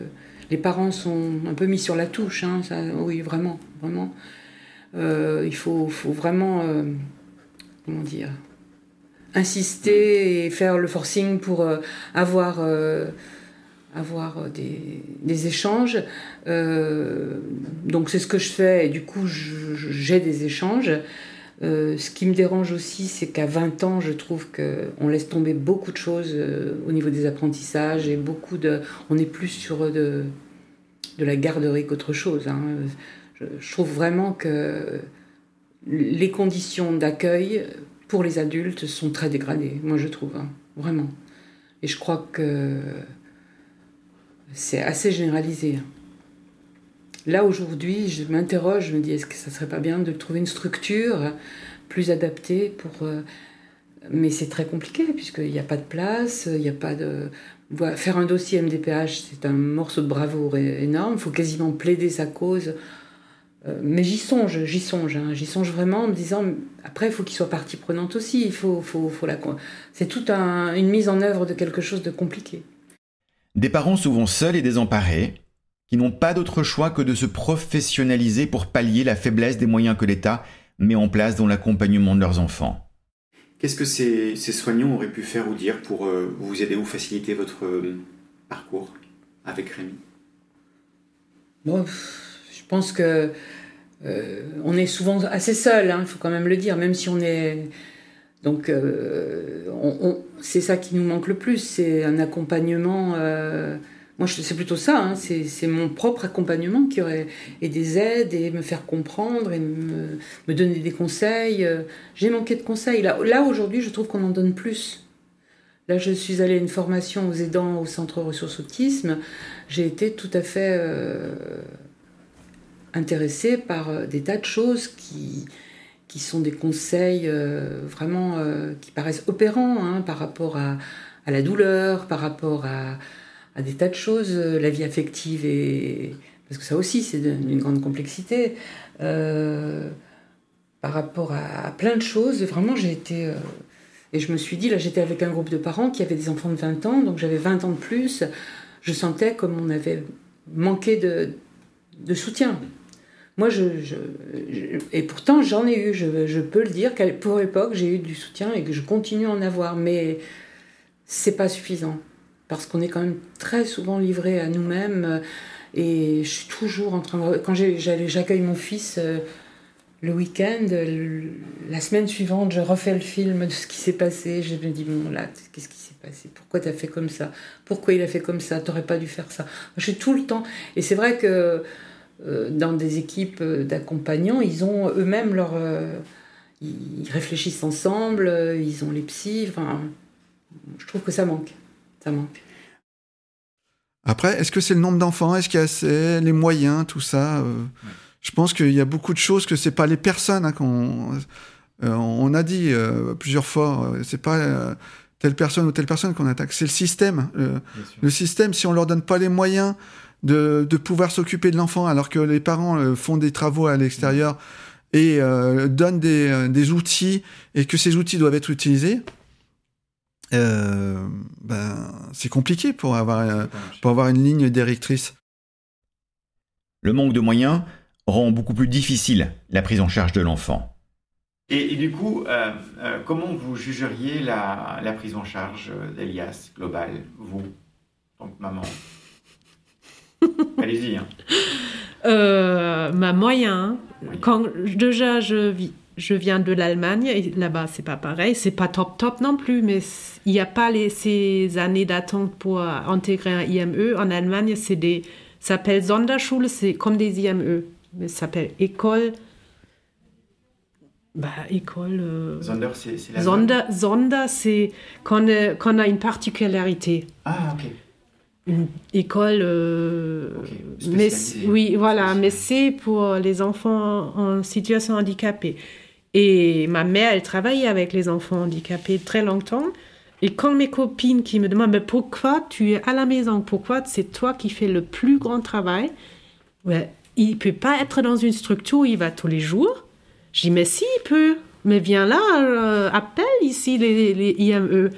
Les parents sont un peu mis sur la touche, hein, oui, vraiment, vraiment. Euh, il faut, faut vraiment, comment dire, insister et faire le forcing pour avoir, avoir euh, des, échanges. Euh, donc c'est ce que je fais et du coup j'ai des échanges. Euh, ce qui me dérange aussi, c'est qu'à 20 ans, je trouve qu'on laisse tomber beaucoup de choses au niveau des apprentissages et beaucoup de. On est plus sur de, de la garderie qu'autre chose. hein. Je, je trouve vraiment que les conditions d'accueil pour les adultes sont très dégradées, moi je trouve, hein, vraiment. Et je crois que c'est assez généralisé. hein. Là aujourd'hui, je m'interroge, je me dis est-ce que ça serait pas bien de trouver une structure plus adaptée pour. euh, Mais c'est très compliqué puisqu'il n'y a pas de place, il n'y a pas de. Faire un dossier MDPH, c'est un morceau de bravoure énorme. Il faut quasiment plaider sa cause. Euh, mais j'y songe, j'y songe, hein. j'y songe vraiment en me disant. Après, il faut qu'il soit partie prenante aussi. Il faut, faut, faut la. C'est toute un- une mise en œuvre de quelque chose de compliqué. Des parents souvent seuls et désemparés, qui n'ont pas d'autre choix que de se professionnaliser pour pallier la faiblesse des moyens que l'État met en place dans l'accompagnement de leurs enfants. Qu'est-ce que ces, ces soignants auraient pu faire ou dire pour euh, vous aider ou faciliter votre euh, parcours avec Rémi? Bon, je pense que euh, on est souvent assez seul, il faut quand même le dire, même si on est. Donc, euh, c'est ça qui nous manque le plus, c'est un accompagnement. euh, moi, c'est plutôt ça, hein, c'est mon propre accompagnement qui aurait. et des aides, et me faire comprendre, et me, donner des conseils. euh, J'ai manqué de conseils. Là, aujourd'hui, je trouve qu'on en donne plus. Là, je suis allée à une formation aux aidants au centre ressources autisme. J'ai été tout à fait intéressée par des tas de choses qui, qui sont des conseils euh, vraiment euh, qui paraissent opérants hein, par rapport à, la douleur, par rapport à, des tas de choses, euh, la vie affective et parce que ça aussi c'est d'une grande complexité. par rapport à, plein de choses, vraiment j'ai été Et je me suis dit, là j'étais avec un groupe de parents qui avaient des enfants de 20 ans, donc j'avais 20 ans de plus. Je sentais comme on avait manqué de soutien. Moi, je, et pourtant j'en ai eu, je, peux le dire, pour l'époque j'ai eu du soutien et que je continue à en avoir, mais c'est pas suffisant parce qu'on est quand même très souvent livré à nous-mêmes et je suis toujours en train. Quand j'accueille mon fils euh, le week-end, la semaine suivante, je refais le film de ce qui s'est passé. Je me dis, bon, là, qu'est-ce qui s'est passé? Pourquoi tu as fait comme ça? Pourquoi il a fait comme ça? T'aurais pas dû faire ça. Je suis tout le temps. Et c'est vrai que euh, dans des équipes d'accompagnants, ils ont eux-mêmes leur. Euh, ils réfléchissent ensemble, ils ont les psys. Enfin, je trouve que ça manque. Ça manque. Après, est-ce que c'est le nombre d'enfants? Est-ce qu'il y a assez, les moyens, tout ça euh, Je pense qu'il y a beaucoup de choses que c'est pas les personnes hein, qu'on. Euh, on a dit euh, plusieurs fois, c'est pas telle personne ou telle personne qu'on attaque, c'est le système. le système, si on leur donne pas les moyens de, de pouvoir s'occuper de l'enfant, alors que les parents font des travaux à l'extérieur et donnent des, des outils et que ces outils doivent être utilisés, euh, ben, c'est compliqué pour avoir, euh, pour avoir une ligne directrice. Le manque de moyens rend beaucoup plus difficile la prise en charge de l'enfant. Et, du coup, euh, comment vous jugeriez la, la prise en charge d'Elias global, vous, en tant que maman? Allez-y. Hein. ma moyen, quand déjà je vis, je viens de l'Allemagne et là-bas c'est pas pareil, c'est pas top top non plus, mais il n'y a pas les, ces années d'attente pour intégrer un IME. En Allemagne, c'est des, ça s'appelle Sonderschule, c'est comme des IME, mais ça s'appelle école. Bah, école. Euh, Sonder, c'est la Sonder, Sonder c'est quand, on a une particularité. Ah, ok une école. Euh, mais, oui, voilà, mais c'est pour les enfants en situation handicapée. Et ma mère, elle travaillait avec les enfants handicapés très longtemps. Et quand mes copines qui me demandent mais pourquoi tu es à la maison, pourquoi c'est toi qui fais le plus grand travail, ouais, il peut pas être dans une structure où il va tous les jours. Je dis mais si il peut, mais viens là, euh, appelle ici les, les IME.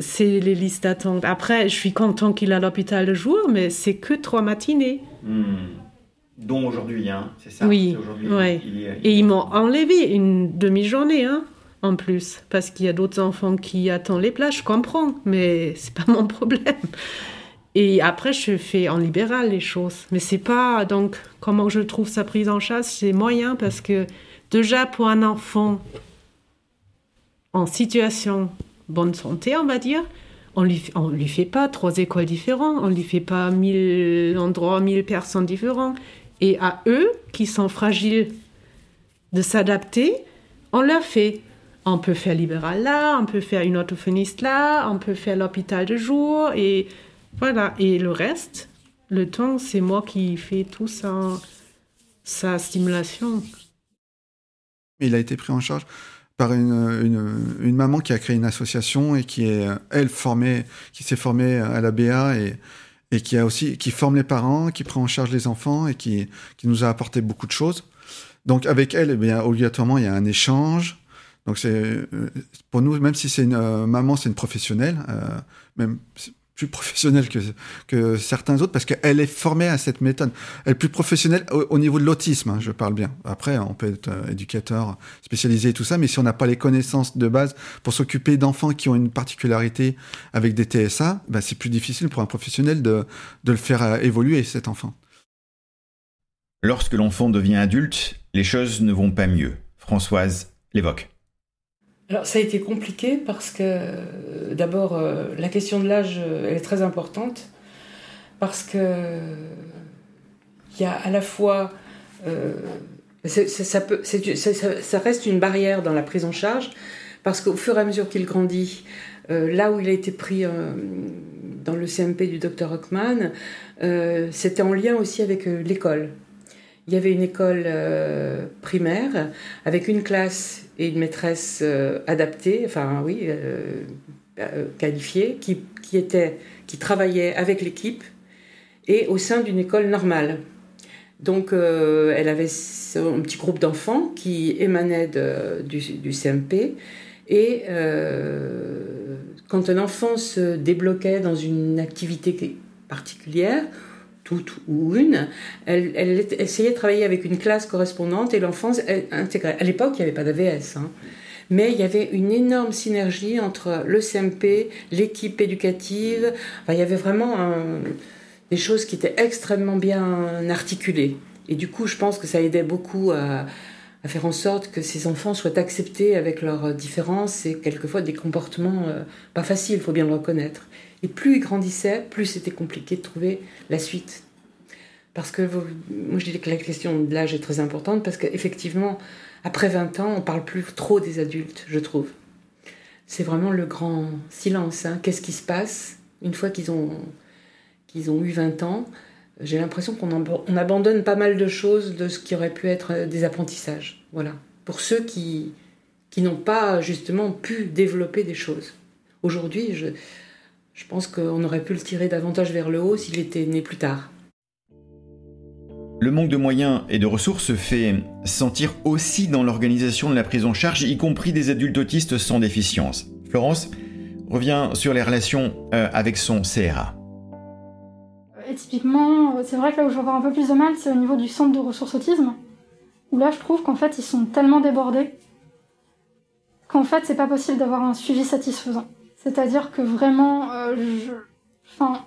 C'est les listes d'attente. Après, je suis content qu'il est à l'hôpital le jour, mais c'est que trois matinées. Hmm dont aujourd'hui, hein, c'est ça Oui, ouais. et ils m'ont enlevé une demi-journée, hein, en plus, parce qu'il y a d'autres enfants qui attendent les places, je comprends, mais c'est pas mon problème. Et après, je fais en libéral les choses. Mais c'est pas, donc, comment je trouve sa prise en charge, c'est moyen, parce que déjà, pour un enfant en situation bonne santé, on va dire, on lui, on lui fait pas trois écoles différentes, on lui fait pas mille endroits, mille personnes différentes et à eux, qui sont fragiles, de s'adapter, on leur fait. On peut faire libéral là, on peut faire une orthophoniste là, on peut faire l'hôpital de jour, et voilà. Et le reste, le temps, c'est moi qui fais tout ça, sa stimulation. Il a été pris en charge par une, une, maman qui a créé une association et qui est, elle, formée, qui s'est formée à la BA et, et qui a aussi qui forme les parents, qui prend en charge les enfants et qui qui nous a apporté beaucoup de choses. Donc avec elle, eh bien obligatoirement il y a un échange. Donc c'est euh, pour nous, même si c'est une euh, maman, c'est une professionnelle, euh, même plus professionnelle que, certains autres parce qu'elle est formée à cette méthode. Elle est plus professionnelle au, niveau de l'autisme, hein, je parle bien. Après, on peut être euh, éducateur spécialisé et tout ça, mais si on n'a pas les connaissances de base pour s'occuper d'enfants qui ont une particularité avec des TSA, ben c'est plus difficile pour un professionnel de, de le faire euh, évoluer, cet enfant. Lorsque l'enfant devient adulte, les choses ne vont pas mieux. Françoise l'évoque. Alors ça a été compliqué parce que euh, d'abord euh, la question de l'âge euh, elle est très importante parce que il y a à la fois ça, reste une barrière dans la prise en charge parce qu'au fur et à mesure qu'il grandit, là où il a été pris dans le CMP du docteur Hockman, c'était en lien aussi avec l'école. Il y avait une école primaire avec une classe et une maîtresse euh, adaptée, enfin oui, euh, euh, qualifiée, qui, travaillait avec l'équipe et au sein d'une école normale. Donc elle avait un petit groupe d'enfants qui émanaient du, du, CMP Et quand un enfant se débloquait dans une activité particulière, toute ou une, elle, essayait de travailler avec une classe correspondante et l'enfant intégrait. À l'époque, il n'y avait pas d'AVS. Hein. Mais il y avait une énorme synergie entre le CMP, l'équipe éducative. Il y avait vraiment des choses qui étaient extrêmement bien articulées. Et du coup, je pense que ça aidait beaucoup à, à faire en sorte que ces enfants soient acceptés avec leurs différences et quelquefois des comportements euh, pas faciles, il faut bien le reconnaître. Et plus ils grandissaient, plus c'était compliqué de trouver la suite. Parce que moi je dis que la question de l'âge est très importante parce qu'effectivement, après 20 ans, on parle plus trop des adultes, je trouve. C'est vraiment le grand silence. Hein. Qu'est-ce qui se passe une fois qu'ils ont, qu'ils ont eu 20 ans? J'ai l'impression qu'on on abandonne pas mal de choses de ce qui aurait pu être des apprentissages. Voilà. Pour ceux qui, qui n'ont pas justement pu développer des choses. Aujourd'hui, je, je pense qu'on aurait pu le tirer davantage vers le haut s'il était né plus tard. Le manque de moyens et de ressources se fait sentir aussi dans l'organisation de la prise en charge, y compris des adultes autistes sans déficience. Florence revient sur les relations euh, avec son CRA. Et typiquement, c'est vrai que là où je vais avoir un peu plus de mal, c'est au niveau du centre de ressources autisme, où là je trouve qu'en fait ils sont tellement débordés qu'en fait c'est pas possible d'avoir un suivi satisfaisant. C'est-à-dire que vraiment, euh, enfin,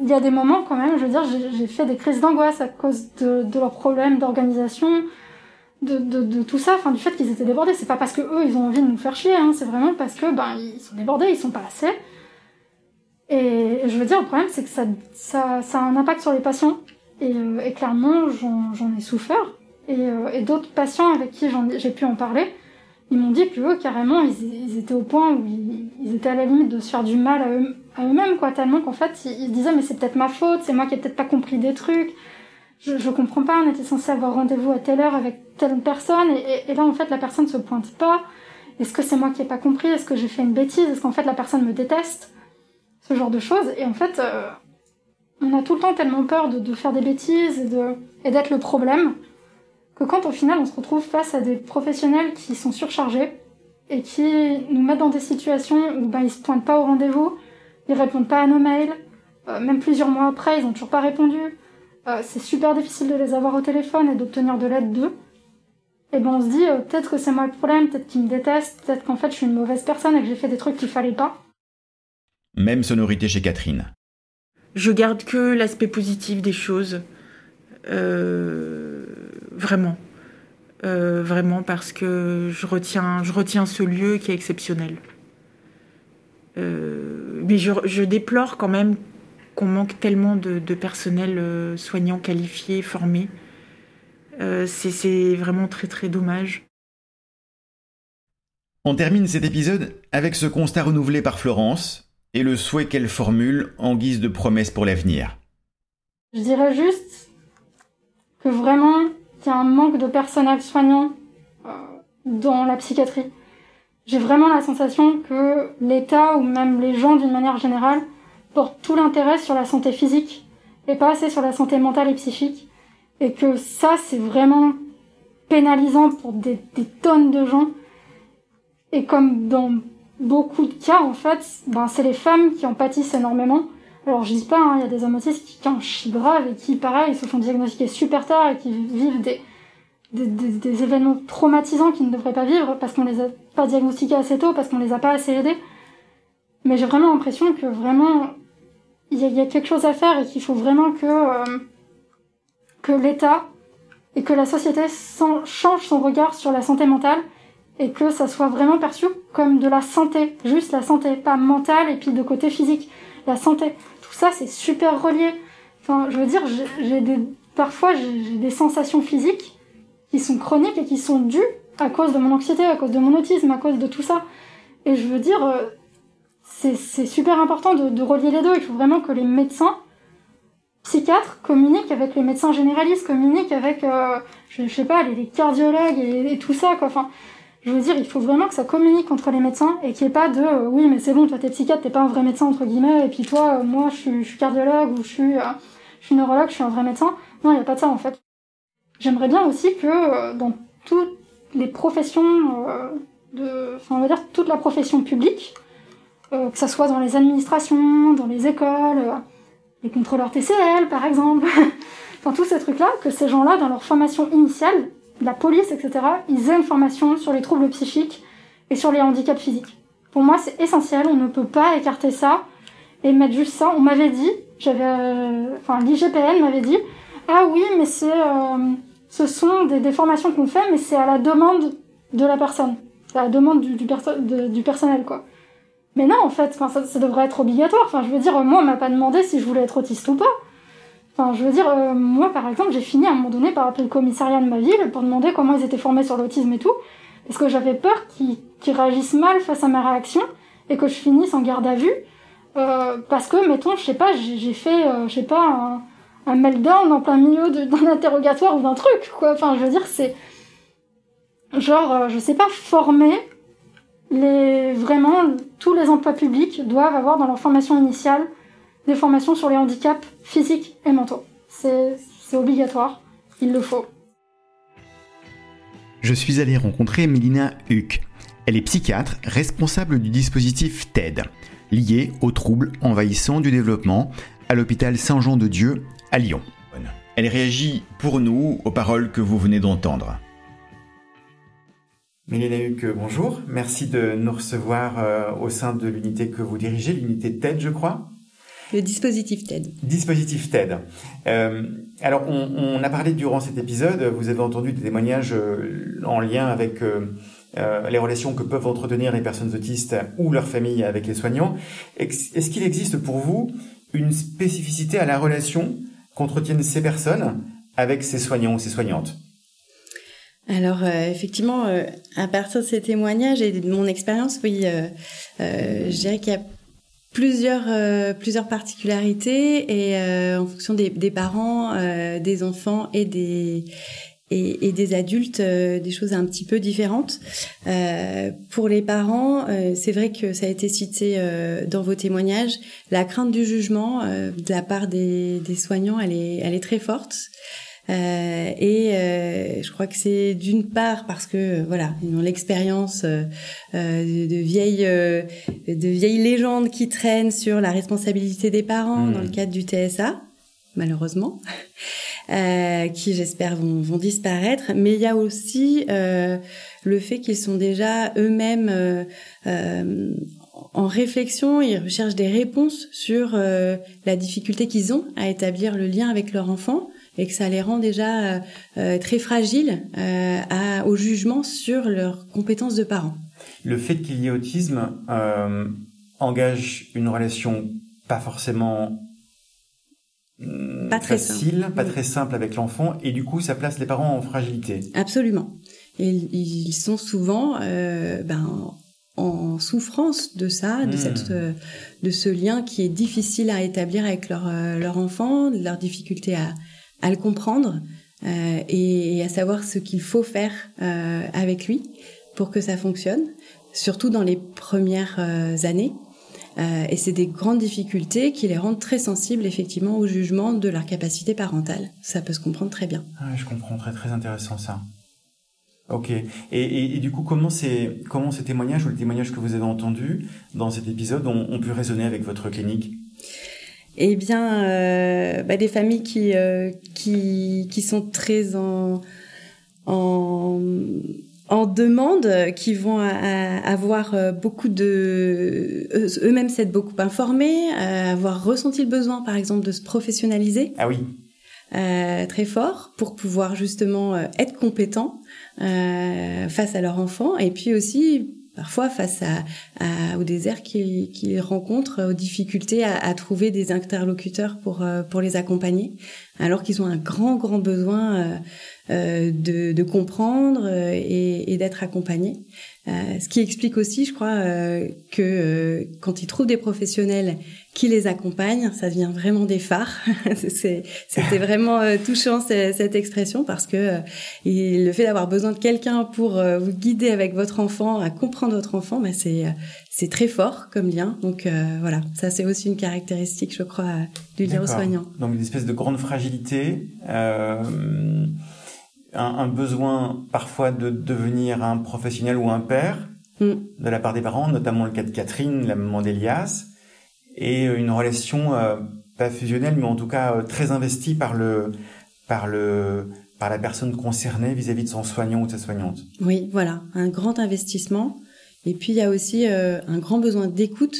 il y a des moments quand même, je veux dire, j'ai fait des crises d'angoisse à cause de, leurs problèmes d'organisation, de, tout ça, enfin, du fait qu'ils étaient débordés. C'est pas parce que eux, ils ont envie de nous faire chier, hein, c'est vraiment parce que, ben, ils sont débordés, ils sont pas assez. Et je veux dire, le problème, c'est que ça, a un impact sur les patients. Et, euh, clairement, j'en ai souffert. Euh, et d'autres patients avec qui j'ai pu en parler, ils m'ont dit que eux, carrément, ils, étaient au point où ils, étaient à la limite de se faire du mal à, eux, mêmes quoi, tellement qu'en fait, ils, disaient, mais c'est peut-être ma faute, c'est moi qui ai peut-être pas compris des trucs, je, comprends pas, on était censé avoir rendez-vous à telle heure avec telle personne, et, là, en fait, la personne se pointe pas. Est-ce que c'est moi qui ai pas compris? Est-ce que j'ai fait une bêtise? Est-ce qu'en fait, la personne me déteste? Ce genre de choses. Et en fait, euh, on a tout le temps tellement peur de faire des bêtises et d'être le problème que quand au final on se retrouve face à des professionnels qui sont surchargés et qui nous mettent dans des situations où ben, ils se pointent pas au rendez-vous, ils répondent pas à nos mails, euh, même plusieurs mois après ils ont toujours pas répondu, euh, c'est super difficile de les avoir au téléphone et d'obtenir de l'aide d'eux. Et ben on se dit euh, peut-être que c'est moi le problème, peut-être qu'ils me détestent, peut-être qu'en fait je suis une mauvaise personne et que j'ai fait des trucs qu'il fallait pas. Même sonorité chez Catherine. Je garde que l'aspect positif des choses. Euh, vraiment. Euh, vraiment parce que je retiens, je retiens ce lieu qui est exceptionnel. Euh, mais je, déplore quand même qu'on manque tellement de, personnel soignant qualifié, formé. C'est vraiment très très dommage. On termine cet épisode avec ce constat renouvelé par Florence et le souhait qu'elle formule en guise de promesse pour l'avenir. Je dirais juste que vraiment, il y a un manque de personnel soignant euh, dans la psychiatrie. J'ai vraiment la sensation que l'État ou même les gens d'une manière générale portent tout l'intérêt sur la santé physique et pas assez sur la santé mentale et psychique. Et que ça, c'est vraiment pénalisant pour des, des, tonnes de gens. Et comme dans beaucoup de cas, en fait, ben, c'est les femmes qui en pâtissent énormément. Alors je dis pas, hein, il y a des hommes autistes qui, en chient grave et qui, pareil, se font diagnostiquer super tard et qui vivent des, des, des, événements traumatisants qu'ils ne devraient pas vivre parce qu'on les a pas diagnostiqués assez tôt, parce qu'on les a pas assez aidés. Mais j'ai vraiment l'impression que vraiment il y, a quelque chose à faire et qu'il faut vraiment que euh, que l'État et que la société change son regard sur la santé mentale et que ça soit vraiment perçu comme de la santé, juste la santé, pas mentale et puis de côté physique, la santé ça, c'est super relié. Enfin, je veux dire, j'ai des, parfois, j'ai des sensations physiques qui sont chroniques et qui sont dues à cause de mon anxiété, à cause de mon autisme, à cause de tout ça. Et je veux dire, euh, c'est super important de, relier les deux. Il faut vraiment que les médecins psychiatres communiquent avec les médecins généralistes, communiquent avec, euh, je, sais pas, les, cardiologues et, tout ça. Enfin, je veux dire, il faut vraiment que ça communique entre les médecins et qu'il n'y ait pas de euh, oui, mais c'est bon, toi t'es psychiatre, t'es pas un vrai médecin entre guillemets, et puis toi, euh, moi je suis, je suis, cardiologue ou je suis, euh, je neurologue, je suis un vrai médecin. Non, il n'y a pas de ça en fait. J'aimerais bien aussi que dans toutes les professions de, enfin, on va dire toute la profession publique, euh, que ça soit dans les administrations, dans les écoles, euh, les contrôleurs TCL par exemple, [laughs] enfin tous ces trucs-là, que ces gens-là, dans leur formation initiale, la police, etc., ils aient une formation sur les troubles psychiques et sur les handicaps physiques. Pour moi, c'est essentiel, on ne peut pas écarter ça et mettre juste ça. On m'avait dit, j'avais, euh, enfin l'IGPN m'avait dit, ah oui, mais c'est, euh, ce sont des, des formations qu'on fait, mais c'est à la demande de la personne, à la demande du, du, personnel, quoi. Mais non, en fait, ça, ça, devrait être obligatoire. Enfin, je veux dire, moi, on m'a pas demandé si je voulais être autiste ou pas. Je veux dire, euh, moi, par exemple, j'ai fini à un moment donné par appeler le commissariat de ma ville pour demander comment ils étaient formés sur l'autisme et tout, parce que j'avais peur qu'ils qu réagissent mal face à ma réaction et que je finisse en garde à vue, euh, parce que, mettons, je sais pas, j'ai fait, euh, je sais pas, un, un meltdown en plein milieu d'un interrogatoire ou d'un truc, quoi. Enfin, je veux dire, c'est genre, je sais pas, former les vraiment tous les emplois publics doivent avoir dans leur formation initiale des formations sur les handicaps physiques et mentaux. C'est obligatoire, il le faut. Je suis allé rencontrer Mélina Huck. Elle est psychiatre, responsable du dispositif TED, lié aux troubles envahissants du développement à l'hôpital Saint-Jean-de-Dieu à Lyon. Elle réagit pour nous aux paroles que vous venez d'entendre. Mélina Huck, bonjour. Merci de nous recevoir euh, au sein de l'unité que vous dirigez, l'unité TED, je crois. Le dispositif TED. Dispositif TED. Euh, alors, on, on, a parlé durant cet épisode, vous avez entendu des témoignages euh, en lien avec euh, les relations que peuvent entretenir les personnes autistes ou leurs familles avec les soignants. Est-ce qu'il existe pour vous une spécificité à la relation qu'entretiennent ces personnes avec ces soignants ou ces soignantes? Alors euh, effectivement, euh, à partir de ces témoignages et de mon expérience, oui, euh, je dirais qu'il y a plusieurs plusieurs particularités et en fonction des, des parents, des enfants et des et, et des adultes, des choses un petit peu différentes. pour les parents, c'est vrai que ça a été cité dans vos témoignages, la crainte du jugement de la part des, des soignants, elle est elle est très forte. Euh, et euh, je crois que c'est d'une part parce que voilà, ils ont l'expérience euh, de vieilles de vieilles légendes qui traînent sur la responsabilité des parents mmh. dans le cadre du TSA, malheureusement. [laughs] Euh, qui j'espère vont, vont, disparaître. Mais il y a aussi euh, le fait qu'ils sont déjà eux-mêmes euh, en réflexion, ils recherchent des réponses sur la difficulté qu'ils ont à établir le lien avec leur enfant et que ça les rend déjà euh, euh, très fragiles euh, à, au jugement sur leurs compétences de parents. Le fait qu'il y ait autisme euh, engage une relation pas forcément pas très facile, simple. pas très simple avec l'enfant, et du coup, ça place les parents en fragilité. Absolument. Et ils sont souvent ben, en souffrance de ça, de, mmh. cette, de ce lien qui est difficile à établir avec leur, leur enfant, de leur difficulté à, à le comprendre euh, et, à savoir ce qu'il faut faire euh, avec lui pour que ça fonctionne, surtout dans les premières euh, années. Et c'est des grandes difficultés qui les rendent très sensibles effectivement au jugement de leur capacité parentale. Ça peut se comprendre très bien. Ah, je comprends, très très intéressant ça. Ok. Et, du coup, comment ces, comment ces témoignages ou les témoignages que vous avez entendus dans cet épisode ont pu résonner avec votre clinique? Eh bien, euh, bah, des familles qui, euh, qui, qui sont très en, en, en demande, qui vont à, à avoir beaucoup de... Eux-mêmes s'être beaucoup informés, avoir ressenti le besoin, par exemple, de se professionnaliser. Ah oui. Euh, très fort pour pouvoir justement être compétent euh, face à leur enfant et puis aussi parfois face à, à, au désert qu'ils qu rencontrent, aux difficultés à, à, trouver des interlocuteurs pour, euh, pour les accompagner, alors qu'ils ont un grand, grand besoin euh, euh de, de, comprendre et, et d'être accompagnés. Ce qui explique aussi, je crois, que quand ils trouvent des professionnels qui les accompagnent, ça devient vraiment des phares. [laughs] C'était [laughs] vraiment touchant cette expression parce que le fait d'avoir besoin de quelqu'un pour vous guider avec votre enfant, à comprendre votre enfant, ben c'est c'est très fort comme lien. Donc euh, voilà, ça c'est aussi une caractéristique, je crois, du lien aux soignants. Donc une espèce de grande fragilité, euh, un, un, besoin parfois de devenir un professionnel ou un père, Mm. de la part des parents, notamment le cas de Catherine, la maman d'Elias, et euh, une relation euh, pas fusionnelle, mais en tout cas euh, très investie par le par le par la personne concernée vis-à-vis de son soignant ou de sa soignante. Oui, voilà, un grand investissement. Et puis il y a aussi euh, un grand besoin d'écoute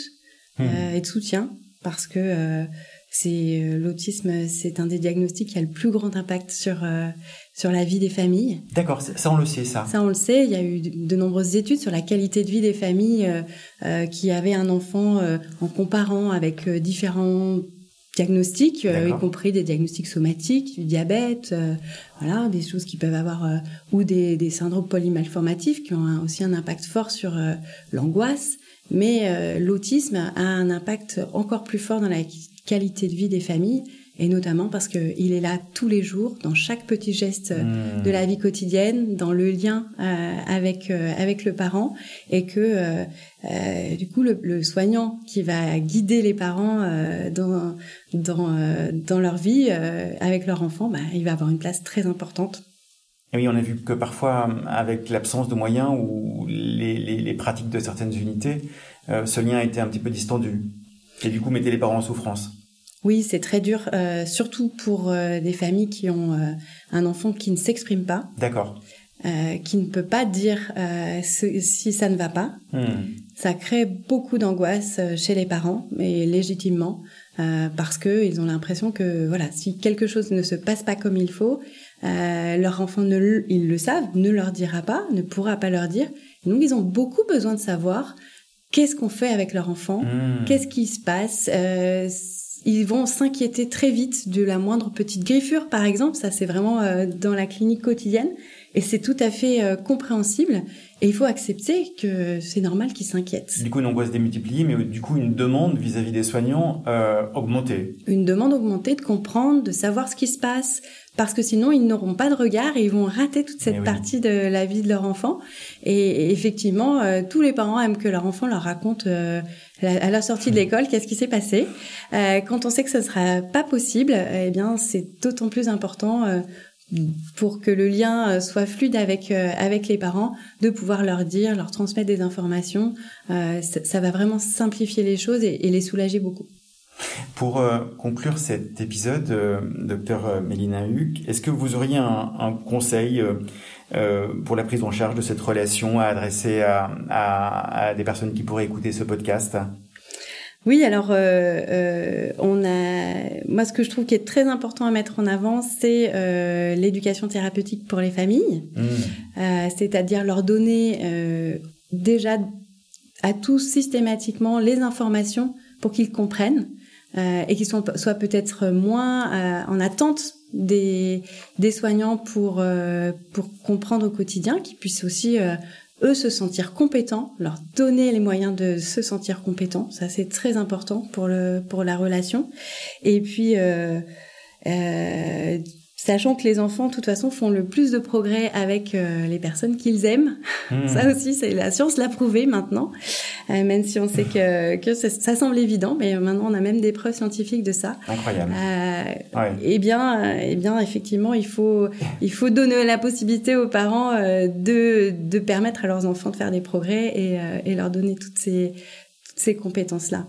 euh, et de soutien parce que euh, c'est euh, l'autisme, c'est un des diagnostics qui a le plus grand impact sur euh, sur la vie des familles. D'accord, ça on le sait ça. Ça, on le sait. Il y a eu de de nombreuses études sur la qualité de vie des familles euh, qui avaient un enfant en comparant avec différents diagnostics, y compris des diagnostics somatiques, du diabète, voilà, des choses qui peuvent avoir, ou des, des syndromes polymalformatifs qui ont un- aussi un impact fort sur l'angoisse. Mais euh, l'autisme a un impact encore plus fort dans la qualité de vie des familles, et notamment parce qu'il est là tous les jours, dans chaque petit geste euh, Mmh. de la vie quotidienne, dans le lien euh, avec euh, avec le parent, et que euh, du coup le, le soignant qui va guider les parents dans dans dans leur vie avec leur enfant, bah, il va avoir une place très importante. Et oui, on a vu que parfois, avec l'absence de moyens ou les, les, les pratiques de certaines unités, ce lien était un petit peu distendu. Et du coup, mettait les parents en souffrance. Oui, c'est très dur, euh, surtout pour euh, des familles qui ont euh, un enfant qui ne s'exprime pas, D'accord. qui ne peut pas dire ce- si ça ne va pas. Hmm. Ça crée beaucoup d'angoisse chez les parents, mais légitimement, parce que ils ont l'impression que voilà, si quelque chose ne se passe pas comme il faut, leur enfant ne, ils le savent, ne leur dira pas, ne pourra pas leur dire. Donc ils ont beaucoup besoin de savoir qu'est-ce qu'on fait avec leur enfant, Mm. qu'est-ce qui se passe. euh, ils vont s'inquiéter très vite de la moindre petite griffure, par exemple. Ça, c'est vraiment euh, dans la clinique quotidienne. Et c'est tout à fait euh, compréhensible. Et il faut accepter que c'est normal qu'ils s'inquiètent. Du coup, une angoisse démultipliée, mais du coup, une demande vis-à-vis des soignants euh, augmentée. Une demande augmentée de comprendre, de savoir ce qui se passe, parce que sinon ils n'auront pas de regard et ils vont rater toute cette Eh oui. partie de la vie de leur enfant. Et, et effectivement, euh, tous les parents aiment que leur enfant leur raconte euh, la- à la sortie de [laughs] l'école qu'est-ce qui s'est passé. Euh, quand on sait que ce sera pas possible, eh bien c'est d'autant plus important. Pour que le lien euh, soit fluide avec euh, avec les parents, de pouvoir leur dire, leur transmettre des informations, euh, ça, ça va vraiment simplifier les choses et, et les soulager beaucoup. Pour euh, conclure cet épisode, euh, docteur Mélina Huck, est-ce que vous auriez un, un conseil euh, pour la prise en charge de cette relation à adresser à, à, à des personnes qui pourraient écouter ce podcast? Oui, alors euh, euh, on a, moi ce que je trouve qui est très important à mettre en avant, c'est euh, l'éducation thérapeutique pour les familles, Euh, c'est-à-dire leur donner euh, déjà à tous systématiquement les informations pour qu'ils comprennent euh, et qu'ils soient, soient peut-être moins euh, en attente des, des soignants pour, euh, pour comprendre au quotidien, qu'ils puissent aussi euh, eux se sentir compétents, leur donner les moyens de se sentir compétents. Ça, c'est très important pour, le, pour la relation. Et puis, euh, euh, sachant que les enfants, de toute façon, font le plus de progrès avec euh, les personnes qu'ils aiment. Mhm. Ça aussi, c'est la science l'a prouvé maintenant, Euh, même si on sait que, que ça, ça semble évident, mais maintenant on a même des preuves scientifiques de ça. Incroyable. Euh, Ouais. Eh bien, eh bien, effectivement, il faut, il faut donner la possibilité aux parents de, de permettre à leurs enfants de faire des progrès et, et leur donner toutes ces, toutes ces compétences-là.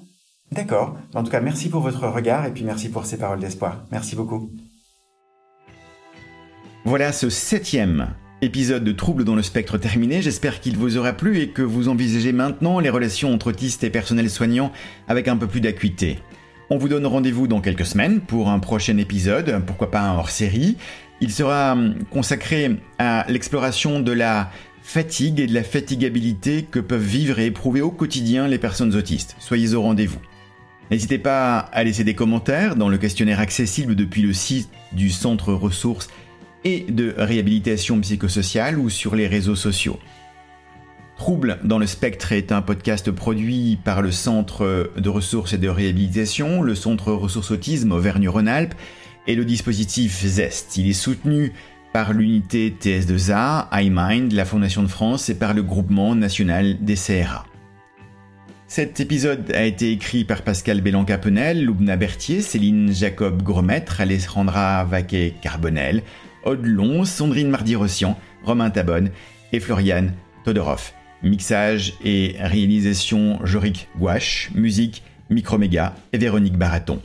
D'accord. En tout cas, merci pour votre regard et puis merci pour ces paroles d'espoir. Merci beaucoup. Voilà ce septième épisode de Troubles dans le spectre terminé. J'espère qu'il vous aura plu et que vous envisagez maintenant les relations entre autistes et personnel soignant avec un peu plus d'acuité. On vous donne rendez-vous dans quelques semaines pour un prochain épisode, pourquoi pas un hors-série. Il sera hum, consacré à l'exploration de la fatigue et de la fatigabilité que peuvent vivre et éprouver au quotidien les personnes autistes. Soyez au rendez-vous. N'hésitez pas à laisser des commentaires dans le questionnaire accessible depuis le site du Centre Ressources et de réhabilitation psychosociale ou sur les réseaux sociaux. Trouble dans le spectre est un podcast produit par le Centre de ressources et de réhabilitation, le Centre Ressources Autisme Auvergne-Rhône-Alpes et le dispositif ZEST. Il est soutenu par l'unité TS2A, iMind, la Fondation de France et par le groupement national des CRA. Cet épisode a été écrit par Pascal Bélan-Capenel, Loubna Berthier, Céline Jacob Gromètre, Alessandra Vaquet-Carbonel, Aude Long, Sandrine Mardi-Rossian, Romain Tabonne et Floriane Todorov. Mixage et réalisation Jorik Gouache, musique Microméga et Véronique Baraton.